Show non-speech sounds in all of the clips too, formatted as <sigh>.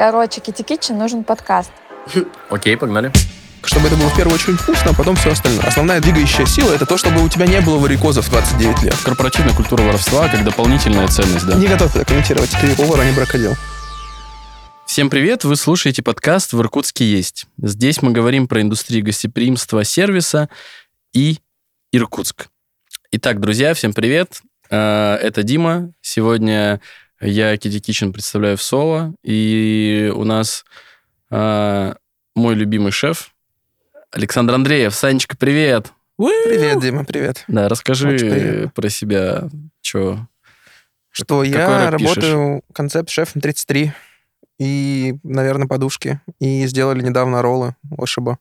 Короче, Кити Китчен нужен подкаст. <laughs> Окей, погнали. Чтобы это было в первую очередь вкусно, а потом все остальное. Основная двигающая сила — это то, чтобы у тебя не было варикозов в 29 лет. Корпоративная культура воровства как дополнительная ценность, да? Не готов это комментировать. Ты повар, а не бракодел. Всем привет! Вы слушаете подкаст «В Иркутске есть». Здесь мы говорим про индустрию гостеприимства, сервиса и Иркутск. Итак, друзья, всем привет! Э, Это Дима. Сегодня я Кити Кичен представляю в соло. И у нас э, мой любимый шеф Александр Андреев. Санечка, привет! Привет, Дима, привет. Да, расскажи про себя, что... Что я работаю концепт шефом 33 и, наверное, подушки. И сделали недавно роллы Ошиба.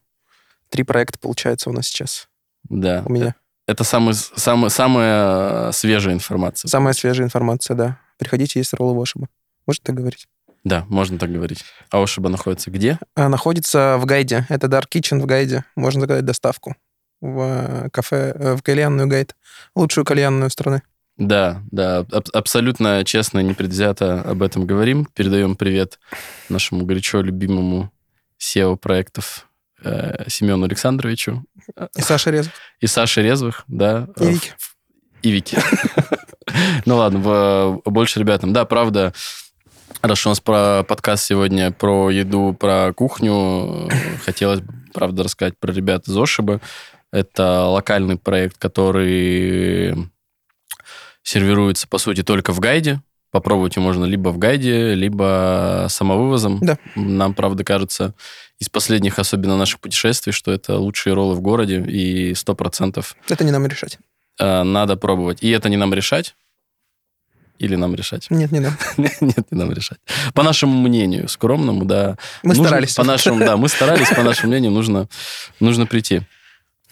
Три проекта, получается, у нас сейчас. Да. У меня. Это самый, самый, самая свежая информация. Самая свежая информация, да. Приходите, есть роллы Ошиба. Можно так говорить? Да, можно так говорить. А Ошиба находится где? А, находится в гайде. Это Dark Kitchen в гайде. Можно заказать доставку в э, кафе, э, в кальянную гайд. Лучшую кальянную страны. Да, да, аб- абсолютно честно, непредвзято об этом говорим. Передаем привет нашему горячо любимому SEO проектов э, Семену Александровичу И Саша Резов. и Саше Резвых, да. И э, Вики. И Вики. <laughs> Ну ладно, в- больше ребятам. Да, правда, раз у нас про подкаст сегодня про еду, про кухню, э, хотелось бы, правда, рассказать про ребят из Ошиба. Это локальный проект, который сервируется, по сути, только в гайде. Попробовать его можно либо в гайде, либо самовывозом. Да. Нам, правда, кажется, из последних, особенно наших путешествий, что это лучшие роллы в городе, и 100% Это не нам решать. Э, надо пробовать. И это не нам решать? Или нам решать? Нет, не нам. <laughs> Нет, не нам решать. По нашему мнению, скромному, да. Мы нужно- старались. По нашему, да, мы старались, по нашему мнению, нужно, нужно прийти.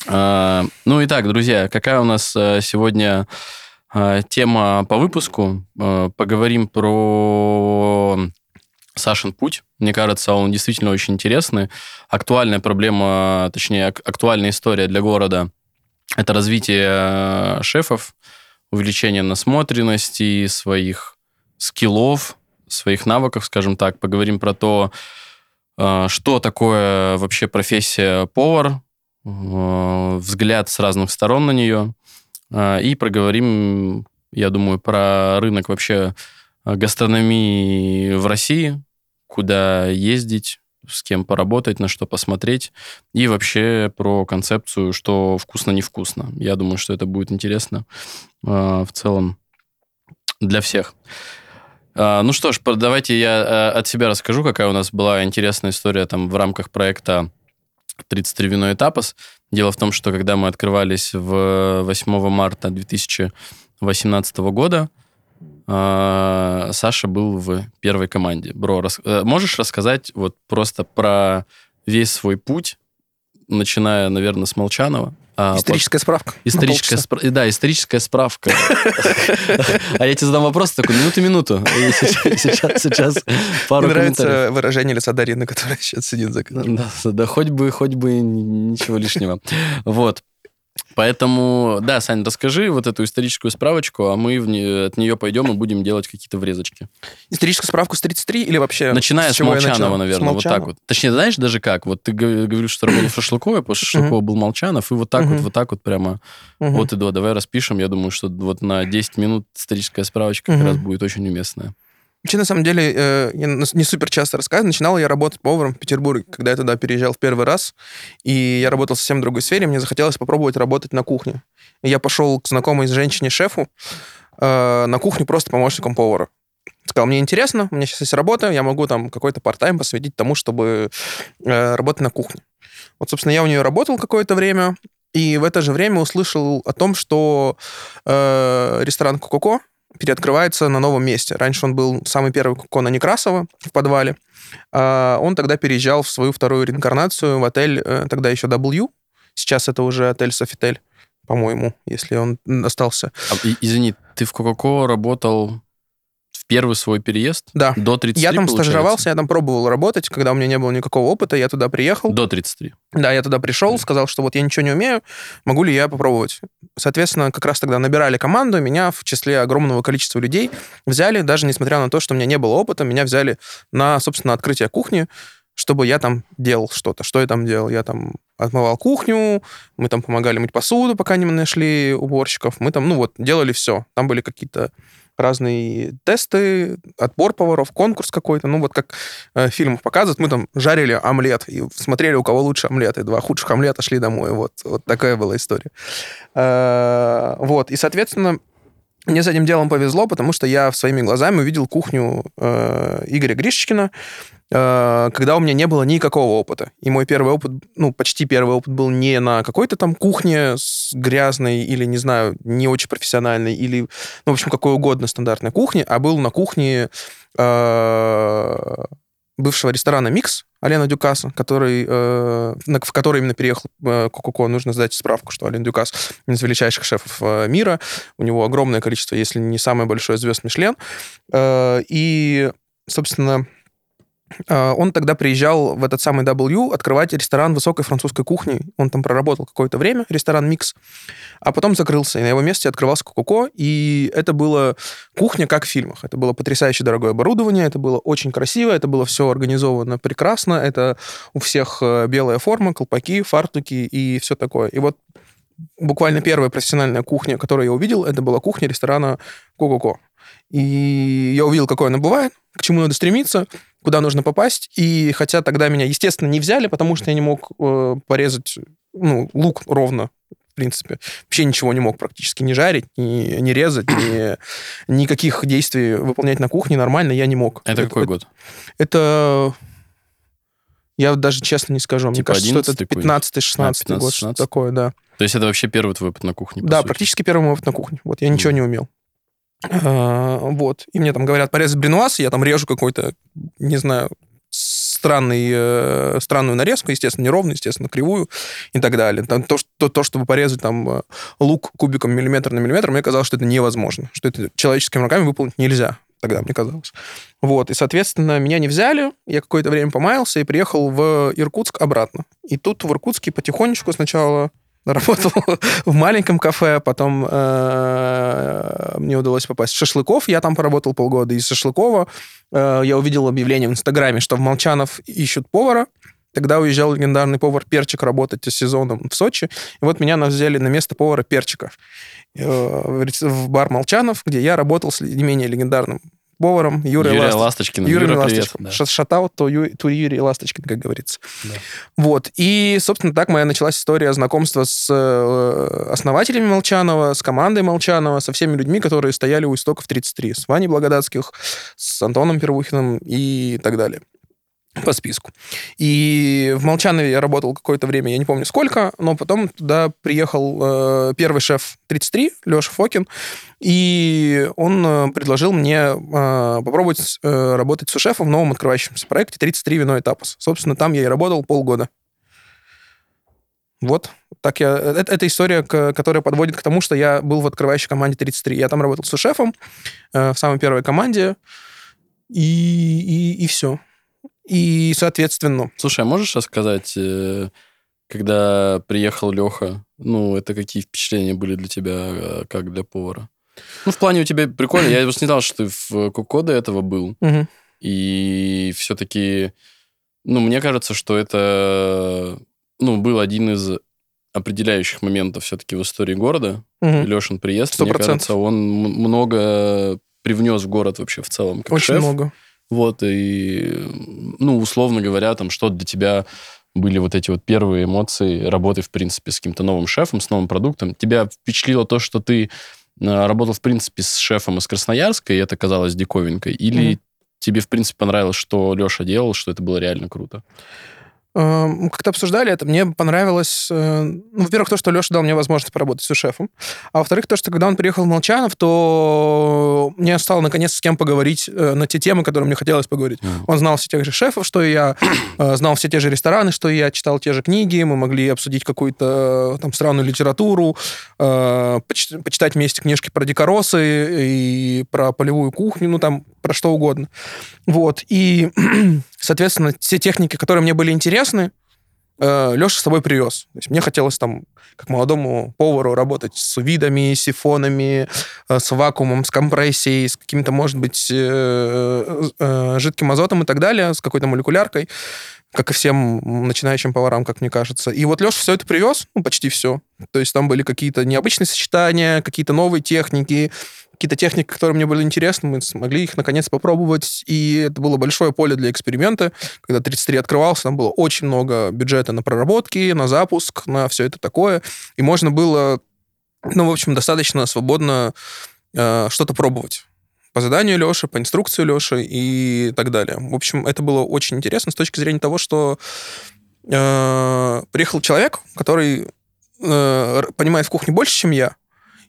А, ну, итак, друзья, какая у нас э, сегодня э, тема по выпуску? Поговорим про Сашин путь. Мне кажется, он действительно очень интересный. Актуальная проблема, точнее, ак- актуальная история для города – это развитие э, шефов, увеличение насмотренности, своих скиллов, своих навыков, скажем так. Поговорим про то, э, что такое вообще профессия повар, э, взгляд с разных сторон на нее. И проговорим, я думаю, про рынок вообще гастрономии в России, куда ездить, с кем поработать, на что посмотреть, и вообще про концепцию, что вкусно-невкусно. Я думаю, что это будет интересно э, в целом для всех. А, Ну что ж, давайте я э, от себя расскажу, какая у нас была интересная история там в рамках проекта 33 вино этапос. Дело в том, что когда мы открывались в 8 марта 2018 года, а, Саша был в первой команде. Бро, рас- э, можешь рассказать вот просто про весь свой путь, начиная, наверное, с Молчанова? а Историческая справка. на Историческая, спра- да, историческая справка. А я тебе задам вопрос такой, минуту-минуту. Сейчас- Сейчас, пару Мне нравится выражение лица Дарины, которая сейчас сидит за кадром. Да, хоть бы, хоть бы ничего лишнего. Вот. Поэтому, да, Сань, расскажи вот эту историческую справочку, а мы в не- от нее пойдем и будем делать какие-то врезочки. Историческую справку с 33 или вообще... Начиная с, я Молчанова, наверное, С вот так Молчанова? вот. Точнее, знаешь даже как? Вот ты говоришь, что работал в Шашлыкове, после Шашлыкова был Молчанов, и вот так вот, вот так вот прямо. Вот и до. Давай распишем. Я думаю, что вот на 10 минут историческая справочка как раз будет очень уместная. Вообще, на самом деле, э, я не супер часто рассказываю. Начинал я работать поваром в Петербурге, когда я туда переезжал в первый раз. И я работал в совсем другой сфере. Мне захотелось попробовать работать на кухне. И я пошел к знакомой женщине-шефу э, на кухню просто помощником повара. Сказал, мне интересно, у меня сейчас есть работа, я могу там какой-то парт-тайм посвятить тому, чтобы э, работать на кухне. Вот, собственно, я у нее работал какое-то время, и в это же время услышал о том, что э, ресторан Кококо переоткрывается на новом месте. Раньше он был самый первый Коко на Некрасово в подвале. А он тогда переезжал в свою вторую реинкарнацию в отель, э, тогда еще W. Сейчас это уже отель Софитель, по-моему, если он остался. А, извини, ты в Кока-Кола работал первый свой переезд? Да. До 33, Я там получается? стажировался, я там пробовал работать, когда у меня не было никакого опыта, я туда приехал. До 33. Да, я туда пришел, сказал, что вот я ничего не умею, могу ли я попробовать. Соответственно, как раз тогда набирали команду, меня в числе огромного количества людей взяли, даже несмотря на то, что у меня не было опыта, меня взяли на, собственно, открытие кухни, чтобы я там делал что-то. Что я там делал? Я там отмывал кухню, мы там помогали мыть посуду, пока не нашли уборщиков. Мы там, ну вот, делали все. Там были какие-то разные тесты, отбор поваров, конкурс какой-то. Ну, вот как э, в фильмах показывают, мы там жарили омлет и смотрели, у кого лучше омлет, и два худших омлета шли домой. Вот, вот такая была история. Э, вот, и, соответственно, мне с этим делом повезло, потому что я своими глазами увидел кухню э, Игоря Гришечкина, когда у меня не было никакого опыта. И мой первый опыт, ну, почти первый опыт был не на какой-то там кухне с грязной или, не знаю, не очень профессиональной, или, ну, в общем, какой угодно стандартной кухне, а был на кухне э, бывшего ресторана «Микс» Алена Дюкаса, который, э, в который именно переехал э, Кококо. Нужно сдать справку, что Ален Дюкас один из величайших шефов э, мира. У него огромное количество, если не самое большое звезд Мишлен. Э, и, собственно, э, он тогда приезжал в этот самый W открывать ресторан высокой французской кухни. Он там проработал какое-то время, ресторан «Микс», а потом закрылся, и на его месте открывался Кококо, и это была кухня, как в фильмах. Это было потрясающе дорогое оборудование, это было очень красиво, это было все организовано прекрасно, это у всех э, белая форма, колпаки, фартуки и все такое. И вот буквально первая профессиональная кухня, которую я увидел, это была кухня ресторана Кококо. И я увидел, какой она бывает, к чему надо стремиться, куда нужно попасть. И хотя тогда меня, естественно, не взяли, потому что я не мог э, порезать ну, лук ровно, в принципе. Вообще ничего не мог практически не жарить, не, не резать, ни, никаких действий выполнять на кухне нормально я не мог. Это какой год? Это... Я даже честно не скажу. Мне Типа кажется, что это 11-й какой-нибудь? 15-16 А, год, что 15-16? такое, да. То есть это вообще первый твой опыт на кухне, Да, сути? практически первый мой опыт на кухне. Вот, я ничего Мгм. не умел. А, Вот. И мне там говорят, порезать бренуаз, и я там режу какой-то, не знаю, странный, э, странную нарезку, естественно, неровную, естественно, кривую и так далее. Там то, что, то, чтобы порезать там э, лук кубиком миллиметр на миллиметр, мне казалось, что это невозможно, что это человеческими руками выполнить нельзя. Тогда мне казалось. Вот, и, соответственно, меня не взяли, я какое-то время помаялся и приехал в Иркутск обратно. И тут в Иркутске потихонечку сначала работал <laughs> в маленьком кафе, потом э, мне удалось попасть в Шашлыков, я там поработал полгода, из Шашлыкова э, я увидел объявление в Инстаграме, что в Молчанов ищут повара, Тогда уезжал легендарный повар Перчик работать сезоном в Сочи. И вот меня взяли на место повара Перчика э, в бар Молчанов, где я работал с не менее легендарным поваром Юрой Юрия Ласточкиным. Ласточкина. Юрий Юра. Ласточкин. Да. Ша- Шатаут то, Ю- то Юрий Ласточкин, как говорится. Да. Вот. И, собственно, так моя началась история знакомства с э, основателями Молчанова, с командой Молчанова, со всеми людьми, которые стояли у истоков 33. С Ваней Благодатских, с Антоном Первухиным и так далее по списку. И в Молчанове я работал какое-то время, я не помню сколько, но потом туда приехал э, первый шеф 33, Леша Фокин, и он э, предложил мне э, попробовать э, работать с шефом в новом открывающемся проекте 33 вино и тапос. Собственно, там я и работал полгода. Вот. Так я... Это, это история, к- которая подводит к тому, что я был в открывающей команде 33. Я там работал с шефом э, в самой первой команде, и, и, и все. И, соответственно, Слушай, а можешь рассказать, э, когда приехал Леха, ну, это какие впечатления были для тебя, э, как для повара? Ну, в плане у тебя прикольно. Я просто не знал, что ты в Коко до этого был. И все-таки, ну, мне кажется, что это, ну, был один из определяющих моментов все-таки в истории города. мгм. Лешин приезд, мне кажется, он много привнес в город вообще в целом, как очень шеф. много. Вот, и, ну, условно говоря, там, что для тебя были вот эти вот первые эмоции работы, в принципе, с каким-то новым шефом, с новым продуктом? Тебя впечатлило то, что ты э, работал, в принципе, с шефом из Красноярска, и это казалось диковинкой? Или Мгм. тебе, в принципе, понравилось, что Леша делал, что это было реально круто? Э, как-то обсуждали это, мне понравилось, э, ну, во-первых, то, что Леша дал мне возможность поработать с шефом, а во-вторых, то, что когда он приехал в Молчанов, то мне стало наконец с кем поговорить э, на те темы, которые мне хотелось поговорить. Мгм. Он знал все тех же шефов, что и я, э, знал все те же рестораны, что и я, читал те же книги, мы могли обсудить какую-то там странную литературу, поч- почитать вместе книжки про дикоросы и про полевую кухню, ну, там, про что угодно. Вот. И, соответственно, те техники, которые мне были интересны, Леша с собой привез. То есть мне хотелось там, как молодому повару, работать с увидами, сифонами, э, с вакуумом, с компрессией, с каким-то, может быть, э, э, жидким азотом и так далее, с какой-то молекуляркой, как и всем начинающим поварам, как мне кажется. И вот Леша все это привез, ну, почти все. То есть там были какие-то необычные сочетания, какие-то новые техники, какие-то техники, которые мне были интересны, мы смогли их наконец попробовать, и это было большое поле для эксперимента. Когда 33 открывался, там было очень много бюджета на проработки, на запуск, на все это такое, и можно было, ну, в общем, достаточно свободно э, что-то пробовать по заданию Леши, по инструкции Леши и так далее. В общем, это было очень интересно с точки зрения того, что э, приехал человек, который э, понимает в кухне больше, чем я,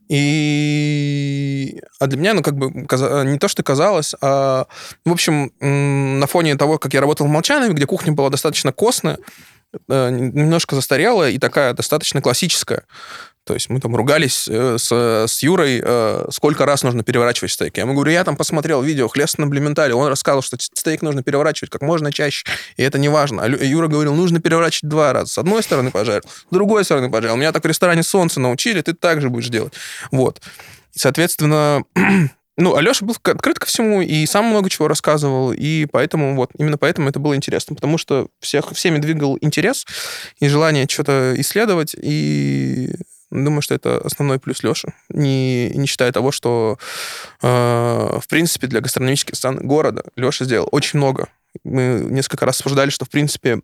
и... А для меня, ну, как бы, не то, что казалось, а... В общем, на фоне того, как я работал в Молчанове, где кухня была достаточно костная, э, немножко застарелая и такая достаточно классическая. То есть мы там ругались э, с, с Юрой, э, сколько раз нужно переворачивать стейк. Я ему говорю, я там посмотрел видео хлест на блементале, он рассказывал, что стейк нужно переворачивать как можно чаще, и это не важно. А Юра говорил, нужно переворачивать два раза. С одной стороны пожарил, с другой стороны пожарил. Меня так в ресторане «Солнце» научили, ты так же будешь делать. Вот. И, соответственно, <clears throat> ну, Алеша был открыт ко всему и сам много чего рассказывал, и поэтому вот, именно поэтому это было интересно, потому что всех, всеми двигал интерес и желание что-то исследовать, и думаю, что это основной плюс Леши, не, не считая того, что, э, в принципе, для гастрономических стран города Леша сделал очень много. Мы несколько раз обсуждали, что, в принципе,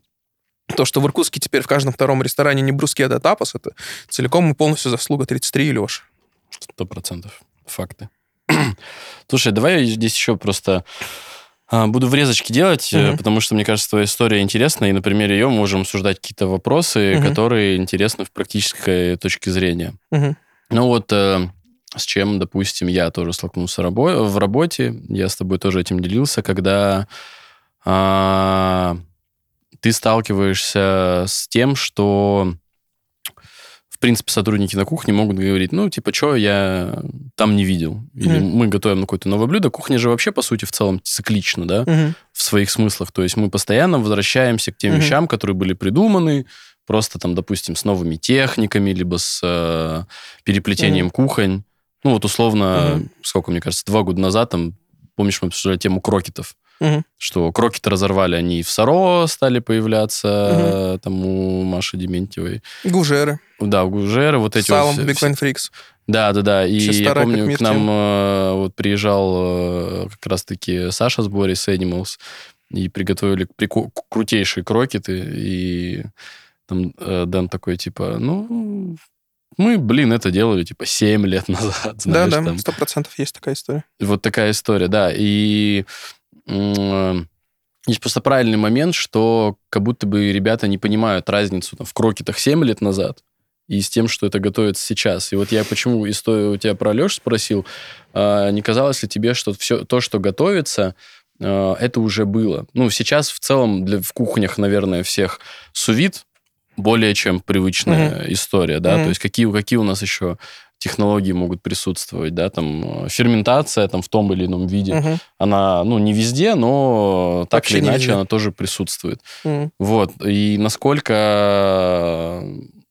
то, что в Иркутске теперь в каждом втором ресторане не брускета, а тапос, это целиком и полностью заслуга 33 и Леши. Сто процентов. Факты. <clears throat> Слушай, давай я здесь еще просто буду врезочки делать, Мгм. потому что, мне кажется, твоя история интересна, и на примере ее мы можем обсуждать какие-то вопросы, Мгм. которые интересны в практической точке зрения. Мгм. Ну вот, э, с чем, допустим, я тоже столкнулся рабо- в работе, я с тобой тоже этим делился, когда а, ты сталкиваешься с тем, что в принципе, сотрудники на кухне могут говорить, ну, типа, что я там не видел. Или Мгм. мы готовим какое-то новое блюдо. Кухня же вообще, по сути, в целом циклична, да, Мгм. в своих смыслах. То есть мы постоянно возвращаемся к тем Мгм. вещам, которые были придуманы, просто там, допустим, с новыми техниками, либо с э, переплетением кухонь. Ну, вот условно, Мгм. сколько, мне кажется, два года назад, там, помнишь, мы обсуждали тему крокетов, Мгм. что крокеты разорвали, они и в Саро стали появляться, там, у Маши Дементьевой. Гужеры. Да, у Гужера, вот эти Салом, вот... Big Wine Freaks. Да, да, да. И я помню, к нам э, вот приезжал э, как раз-таки Саша с Борей с Animals и приготовили прику- крутейшие крокеты. И там э, Дэн такой, типа, ну, мы, блин, это делали, типа, 7 лет <laughs> назад, знаешь, Да, да, сто процентов есть такая история. Вот такая история, да. И м, есть просто правильный момент, что как будто бы ребята не понимают разницу там, в крокетах 7 лет назад и с тем, что это готовится сейчас. И вот я почему историю у тебя про Леш спросил, а, не казалось ли тебе, что все то, что готовится, а, это уже было? Ну, сейчас в целом для, в кухнях, наверное, всех сувид более чем привычная история, да, Мгм. то есть какие, какие у нас еще технологии могут присутствовать, да, там э, ферментация там в том или ином виде, Мгм. она, ну, не везде, но так Вообще или иначе везде. она тоже присутствует. Мгм. Вот, и насколько,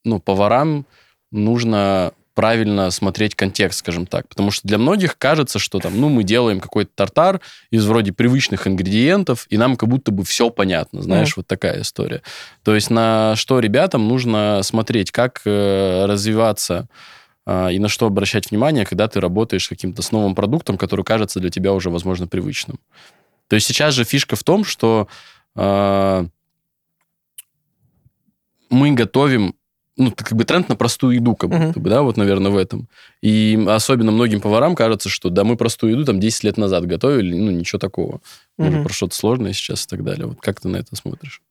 ну, поварам нужно правильно смотреть контекст, скажем так. Потому что для многих кажется, что там, ну, мы делаем какой-то тартар из вроде привычных ингредиентов, и нам как будто бы все понятно, знаешь, Мгм. вот такая история. То есть на что ребятам нужно смотреть, как э, развиваться а, и на что обращать внимание, когда ты работаешь с каким-то с новым продуктом, который кажется для тебя уже, возможно, привычным. То есть сейчас же фишка в том, что а, мы готовим, ну, как бы тренд на простую еду, как будто бы, да, вот, наверное, в этом. И особенно многим поварам кажется, что, да, мы простую еду там 10 лет назад готовили, ну, ничего такого. Мы Мгм. про что-то сложное сейчас и так далее. Вот как ты на это смотришь?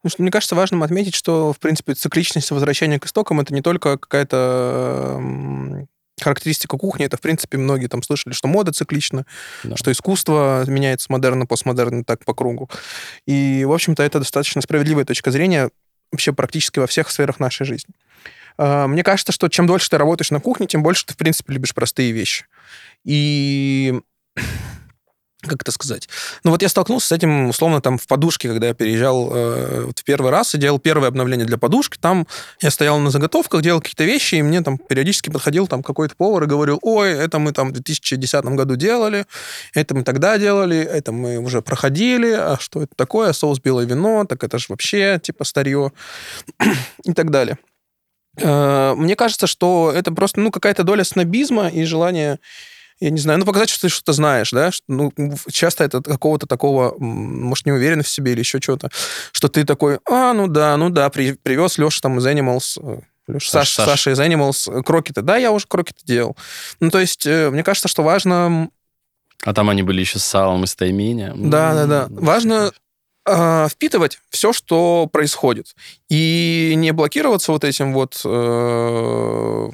Потому что мне кажется важным отметить, что, в принципе, цикличность возвращения к истокам это не только какая-то характеристика кухни, это, в принципе, многие там слышали, что мода циклична, Да. что искусство меняется модерно, постмодерно, так по кругу. И, в общем-то, это достаточно справедливая точка зрения вообще практически во всех сферах нашей жизни. А, Мне кажется, что чем дольше ты работаешь на кухне, тем больше ты, в принципе, любишь простые вещи. И как это сказать? Ну вот я столкнулся с этим, условно, там в подушке, когда я переезжал э, в первый раз и делал первое обновление для подушки. Там я стоял на заготовках, делал какие-то вещи, и мне там периодически подходил там какой-то повар и говорил, ой, это мы там в 2010 году делали, это мы тогда делали, это мы уже проходили, а что это такое, соус белое вино, так это же вообще типа старье и так далее. Э, Мне кажется, что это просто ну, какая-то доля снобизма и желание я не знаю, ну, показать, что ты что-то знаешь, да, ну, часто это от какого-то такого, может, неуверенность в себе или еще что-то, что ты такой, а, ну да, ну да, при- привез Леша там из Animals, э, Леша, Саш, Саша, Саш. Саша из Animals э, крокеты, да, я уже крокеты делал. Ну, то есть, э, мне кажется, что важно А там они были еще с салом из тайменя. Да, да, да. М, Важно э, впитывать все, что происходит. И не блокироваться вот этим вот, э,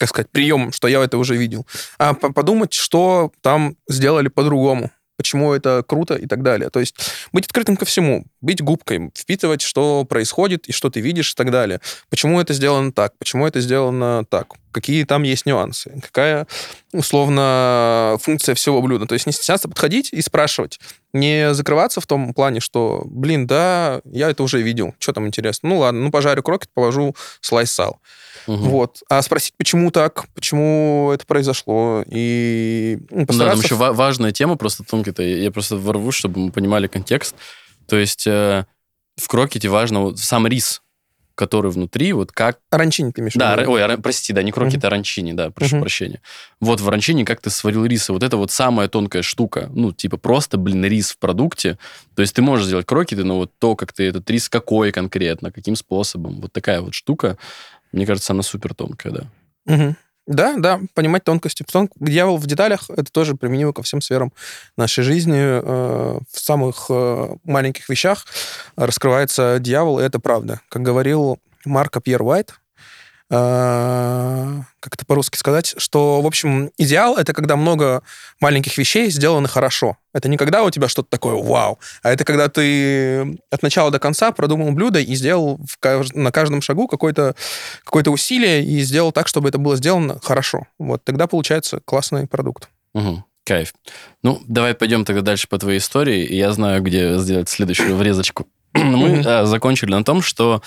как сказать, приемом, что я это уже видел, а по- подумать, что там сделали по-другому, почему это круто и так далее. То есть быть открытым ко всему, быть губкой, впитывать, что происходит и что ты видишь и так далее. Почему это сделано так, почему это сделано так, какие там есть нюансы, какая, условно, функция всего блюда. То есть не стесняться подходить и спрашивать. Не закрываться в том плане, что, блин, да, я это уже видел, что там интересно. Ну ладно, ну пожарю крокет, положу слайс сала. Мгм. Вот. А спросить, почему так, почему это произошло, и ну, Ну Да, там постараться... еще ва- важная тема, просто тонкая-то, я просто ворву, чтобы мы понимали контекст. То есть э, в крокете важно вот сам рис, который внутри, вот как... Оранчини ты имеешь Да, ра- ой, ара- прости, да, не крокет, Мгм. а ранчини, да, прошу Мгм. прощения. Вот в ранчини как ты сварил рис, и вот это вот самая тонкая штука. Ну, типа просто, блин, рис в продукте. То есть ты можешь сделать крокеты, но вот то, как ты этот рис, какой конкретно, каким способом, вот такая вот штука, мне кажется, она супер тонкая, да. Мгм. Да, да, понимать тонкости. Тон- Дьявол в деталях — это тоже применимо ко всем сферам нашей жизни. Э, В самых э, маленьких вещах раскрывается дьявол, и это правда. Как говорил Марко Пьер Уайт, э, как это по-русски сказать, что, в общем, идеал — это когда много маленьких вещей сделаны хорошо. Это не когда у тебя что-то такое вау, а это когда ты от начала до конца продумал блюдо и сделал в на каждом шагу какое-то какое усилие и сделал так, чтобы это было сделано хорошо. Вот тогда получается классный продукт. Мгм. Кайф. Ну, давай пойдем тогда дальше по твоей истории. Я знаю, где сделать следующую врезочку. <clears throat> Мы а, закончили на том, что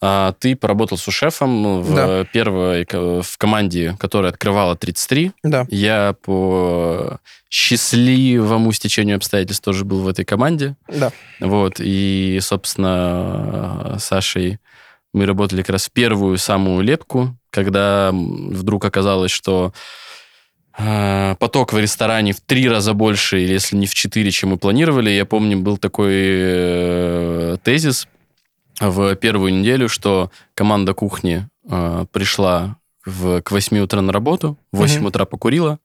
а, ты поработал с шефом в Да. первой в команде, которая открывала 33. Да. Я по счастливому стечению обстоятельств тоже был в этой команде. Да. Вот. И, собственно, с Сашей мы работали как раз в первую самую летку, когда вдруг оказалось, что э, поток в ресторане в три раза больше, или если не в четыре, чем мы планировали. Я помню, был такой э, тезис в первую неделю, что команда кухни э, пришла в, к 8 утра на работу, в 8 Мгм. утра покурила,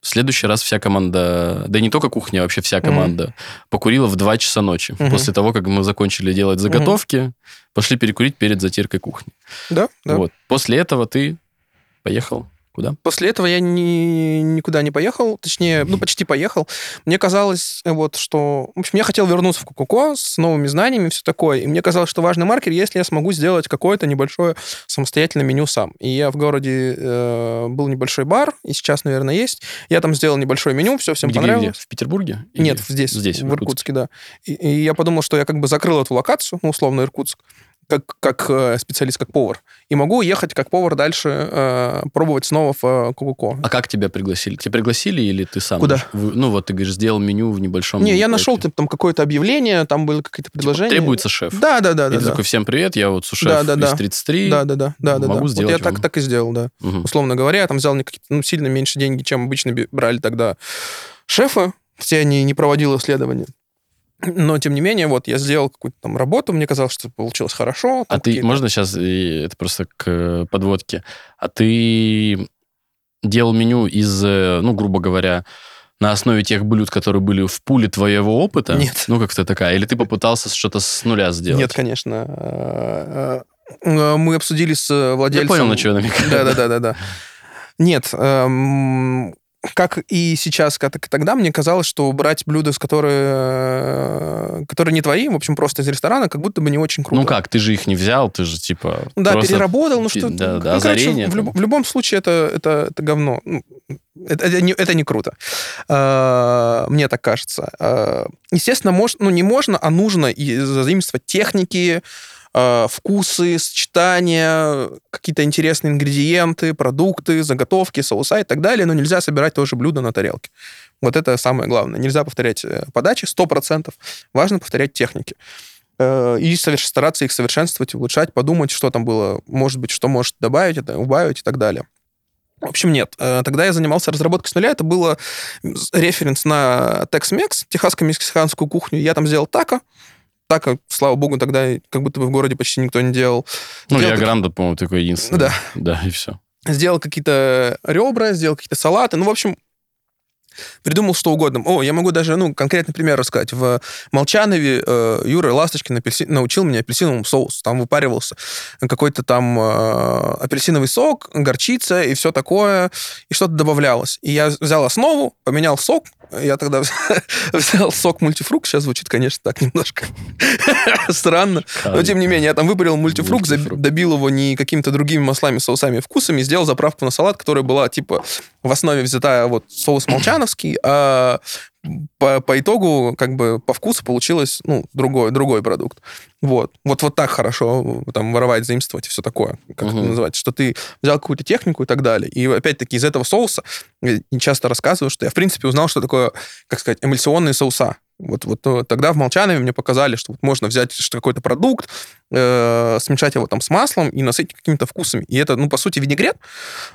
в следующий раз вся команда, да и не только кухня, а вообще вся команда, покурила в 2 часа ночи. Мгм. После того, как мы закончили делать заготовки, пошли перекурить перед затиркой кухни. Да, да. Вот. После этого ты поехал куда? После этого я ни, никуда не поехал, точнее, ну, почти поехал. Мне казалось, э, вот, что... В общем, я хотел вернуться в Кукуко с новыми знаниями все такое. И мне казалось, что важный маркер, если я смогу сделать какое-то небольшое самостоятельное меню сам. И я в городе... э, был небольшой бар, и сейчас, наверное, есть. Я там сделал небольшое меню, все всем Где, понравилось. где? В Петербурге? Или- Нет, здесь, Здесь, в Иркутске, да. И, и я подумал, что я как бы закрыл эту локацию, ну, условно, Иркутск, как, как э, специалист, как повар. И могу ехать как повар дальше, э, пробовать снова в э, Кукуко. А как тебя пригласили? Тебя пригласили или ты сам? Куда? Вы- ну, вот ты говоришь, сделал меню в небольшом... Не, я нашел там, там какое-то объявление, там были какие-то предложения. Типа, Требуется шеф. Да, да, да, и да. ты да. такой, всем привет, я вот сушеф Да, да, из да. 33. Да, да, да, да, да, могу да. Вот сделать я так, вам. так и сделал, да. Мгм. Условно говоря, я там взял какие-то, ну, сильно меньше деньги, чем обычно брали тогда шефы, хотя я не, не проводил исследования. Но, тем не менее, вот, я сделал какую-то там работу, мне казалось, что получилось хорошо. А ты, можно сейчас, это просто к э, подводке, а ты делал меню из, э, ну, грубо говоря, на основе тех блюд, которые были в пуле твоего опыта? Нет. Ну, как-то такая. Или ты попытался что-то с нуля сделать? Нет, конечно. Э, Мы обсудили с владельцем... Я понял, на что я намекаю. Да-да-да-да. Нет, эм, как и сейчас, как и тогда, мне казалось, что брать блюда, с которые, э, которые не твои, в общем, просто из ресторана, как будто бы не очень круто. Ну как, ты же их не взял, ты же типа... Да, просто переработал, ну что... Да, ну, да, короче, озарение. в, люб- в любом случае это, это, это говно. Ну, Это, это не, это не круто. Э, Мне так кажется. Э, Естественно, мож, ну, не можно, а нужно и заимствовать техники, э, вкусы, сочетания, какие-то интересные ингредиенты, продукты, заготовки, соуса и так далее, но нельзя собирать тоже блюдо на тарелке. Вот это самое главное. Нельзя повторять э, подачи 100%. Важно повторять техники. Э, И стараться их совершенствовать, улучшать, подумать, что там было, может быть, что может добавить, убавить и так далее. В общем, нет. Тогда я занимался разработкой с нуля. Это было референс на Tex-Mex, техасско-мексиканскую кухню. Я там сделал тако. Тако, слава богу, тогда как будто бы в городе почти никто не делал. Ну, Сделал я Гранда, по-моему, такой единственный. Да. Да, и все. сделал какие-то ребра, сделал какие-то салаты. Ну, в общем, придумал что угодно. О, я могу даже, ну, конкретный пример рассказать. В Молчанове э, Юра Ласточкин апельси- научил меня апельсиновому соусу. Там выпаривался какой-то там э, апельсиновый сок, горчица и все такое, и что-то добавлялось. И я взял основу, поменял сок, я тогда <laughs> взял сок мультифрукт, сейчас звучит, конечно, так немножко <laughs> странно, но тем не менее, я там выпарил мультифрукт, заб- Мультифрукт. добил его не какими-то другими маслами, соусами, вкусами, сделал заправку на салат, которая была, типа, в основе взята вот соус молчановский, а по, по итогу, как бы, по вкусу получилось, ну, другой, другой продукт. Вот. Вот, вот так хорошо там воровать, заимствовать и все такое, как это Мгм. называется, что ты взял какую-то технику и так далее. И опять-таки из этого соуса я часто рассказываю, что я, в принципе, узнал, что такое, как сказать, эмульсионные соуса. Вот, вот э, тогда в Молчанове мне показали, что вот можно взять какой-то продукт, э, смешать его там с маслом и насытить какими-то вкусами. И это, ну, по сути, винегрет,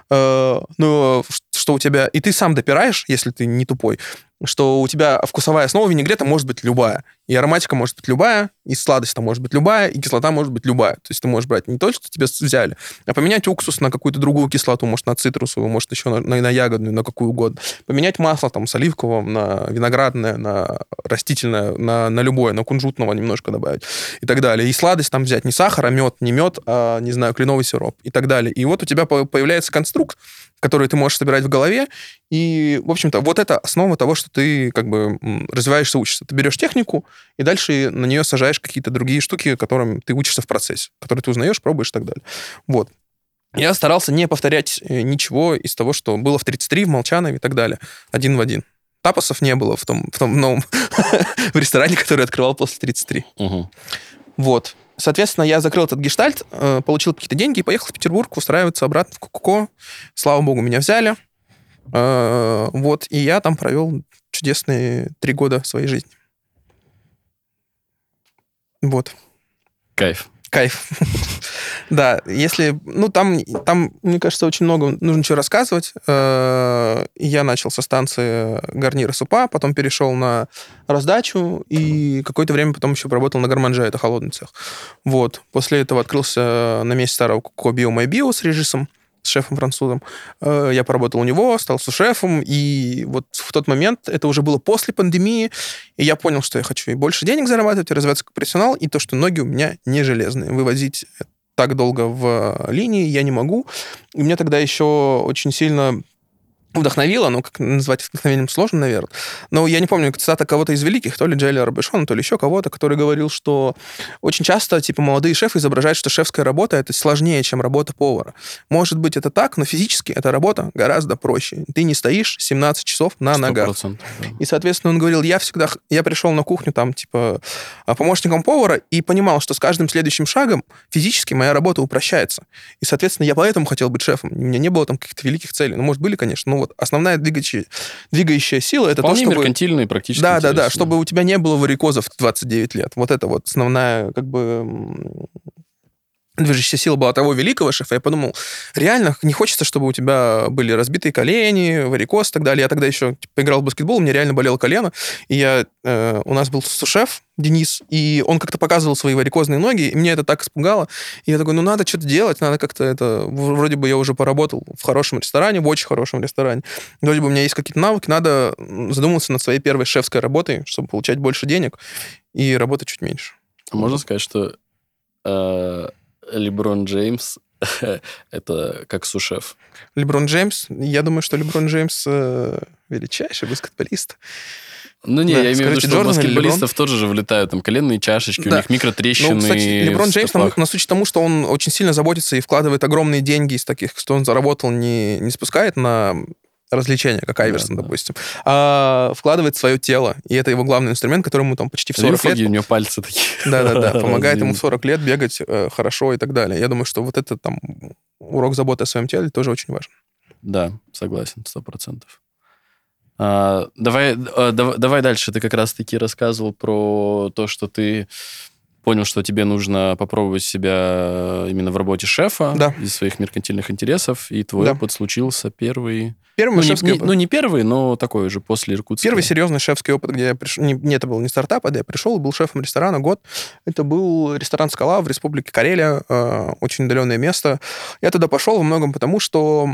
э, но что у тебя... И ты сам допираешь, если ты не тупой, что у тебя вкусовая основа винегрета может быть любая. И ароматика может быть любая, и сладость там может быть любая, и кислота может быть любая. То есть ты можешь брать не то, что тебе взяли, а поменять уксус на какую-то другую кислоту, может, на цитрусовую, может, еще на, на, ягодную, на какую угодно. Поменять масло там с оливковым на виноградное, на растительное, на, на любое, на кунжутного немножко добавить и так далее. И сладость там взять не сахар, а мед, не мед, а, не знаю, кленовый сироп и так далее. И вот у тебя по- появляется конструкт, который ты можешь собирать в голове, и, в общем-то, вот это основа того, что ты как бы развиваешься, учишься. Ты берешь технику, и дальше на нее сажаешь какие-то другие штуки, которым ты учишься в процессе, которые ты узнаешь, пробуешь и так далее. Вот. Я старался не повторять э, ничего из того, что было в 33, в Молчанове и так далее, один в один. Тапосов не было в том, в том новом <laughs> в ресторане, который открывал после 33. Мгм. Вот. Соответственно, я закрыл этот гештальт, э, получил какие-то деньги и поехал в Петербург устраиваться обратно в Кукуко. Слава богу, меня взяли. Э, Вот. И я там провел чудесные три года своей жизни. Вот. Кайф. Кайф. <laughs> Да, если... Ну, там, там, мне кажется, очень много нужно чего рассказывать. Э, Я начал со станции гарнира супа, потом перешел на раздачу, и какое-то время потом еще поработал на гарманже, это холодный цех. Вот. После этого открылся на месте старого My Bio с режиссом, с шефом-французом. Э, Я поработал у него, стал сушефом, и вот в тот момент, это уже было после пандемии, и я понял, что я хочу и больше денег зарабатывать, и развиваться как профессионал, и то, что ноги у меня не железные. Вывозить так долго в линии я не могу. И мне тогда еще очень сильно вдохновило, ну, как назвать вдохновением сложно, наверное. Но я не помню, цитата кого-то из великих, то ли Джеля Робешона, то ли еще кого-то, который говорил, что очень часто, типа, молодые шефы изображают, что шефская работа — это сложнее, чем работа повара. Может быть, это так, но физически эта работа гораздо проще. Ты не стоишь 17 часов на ногах. 100%, да. И, соответственно, он говорил, я всегда, я пришел на кухню там, типа, а, помощником повара и понимал, что с каждым следующим шагом физически моя работа упрощается. И, соответственно, я поэтому хотел быть шефом. У меня не было там каких-то великих целей. Ну, может, были, конечно, но вот основная двигающая, двигающая сила это Вполне то, чтобы... меркантильно и практически Да, да, да, интересно. чтобы у тебя не было варикозов в 29 лет. Вот это вот основная, как бы, движущая сила была того великого шефа, я подумал, реально не хочется, чтобы у тебя были разбитые колени, варикоз и так далее. Я тогда еще типа, играл в баскетбол, у меня реально болело колено, и я, э, у нас был сушеф Денис, и он как-то показывал свои варикозные ноги, и меня это так испугало. И я такой, ну надо что-то делать, надо как-то это... Вроде бы я уже поработал в хорошем ресторане, в очень хорошем ресторане. Вроде бы у меня есть какие-то навыки, надо задуматься над своей первой шефской работой, чтобы получать больше денег и работать чуть меньше. Можно сказать, что э, Леброн Джеймс <laughs> это как сушеф. Леброн Джеймс, я думаю, что Леброн Джеймс э, величайший баскетболист. Ну, не, Да, я имею в виду, что у Джордан или баскетболистов тоже же влетают там коленные чашечки, у Да. них микротрещины. Ну, кстати, Леброн Джеймс стопах. нас учит тому, что он очень сильно заботится и вкладывает огромные деньги из таких, что он заработал, не, не спускает на развлечения, как Айверсон, да. допустим, а вкладывает свое тело. И это его главный инструмент, который ему там почти в 40 Видел, лет у него пальцы такие. Да-да-да, <laughs> помогает ему в Раздвинуты. 40 лет бегать э, хорошо и так далее. Я думаю, что вот этот там урок заботы о своем теле тоже очень важен. Да, согласен, сто процентов. А, давай, а, дав- давай дальше. Ты как раз-таки рассказывал про то, что ты понял, что тебе нужно попробовать себя именно в работе шефа Да. из своих меркантильных интересов, и твой Да. опыт случился первый... Первый Ну шефский не- опыт. ну, не первый, но такой уже после Иркутска. Первый серьезный шефский опыт, где я пришел... Не, не, это был не стартап, а я пришел и был шефом ресторана год. Это был ресторан «Скала» в республике Карелия, э, очень удаленное место. Я туда пошел во многом потому, что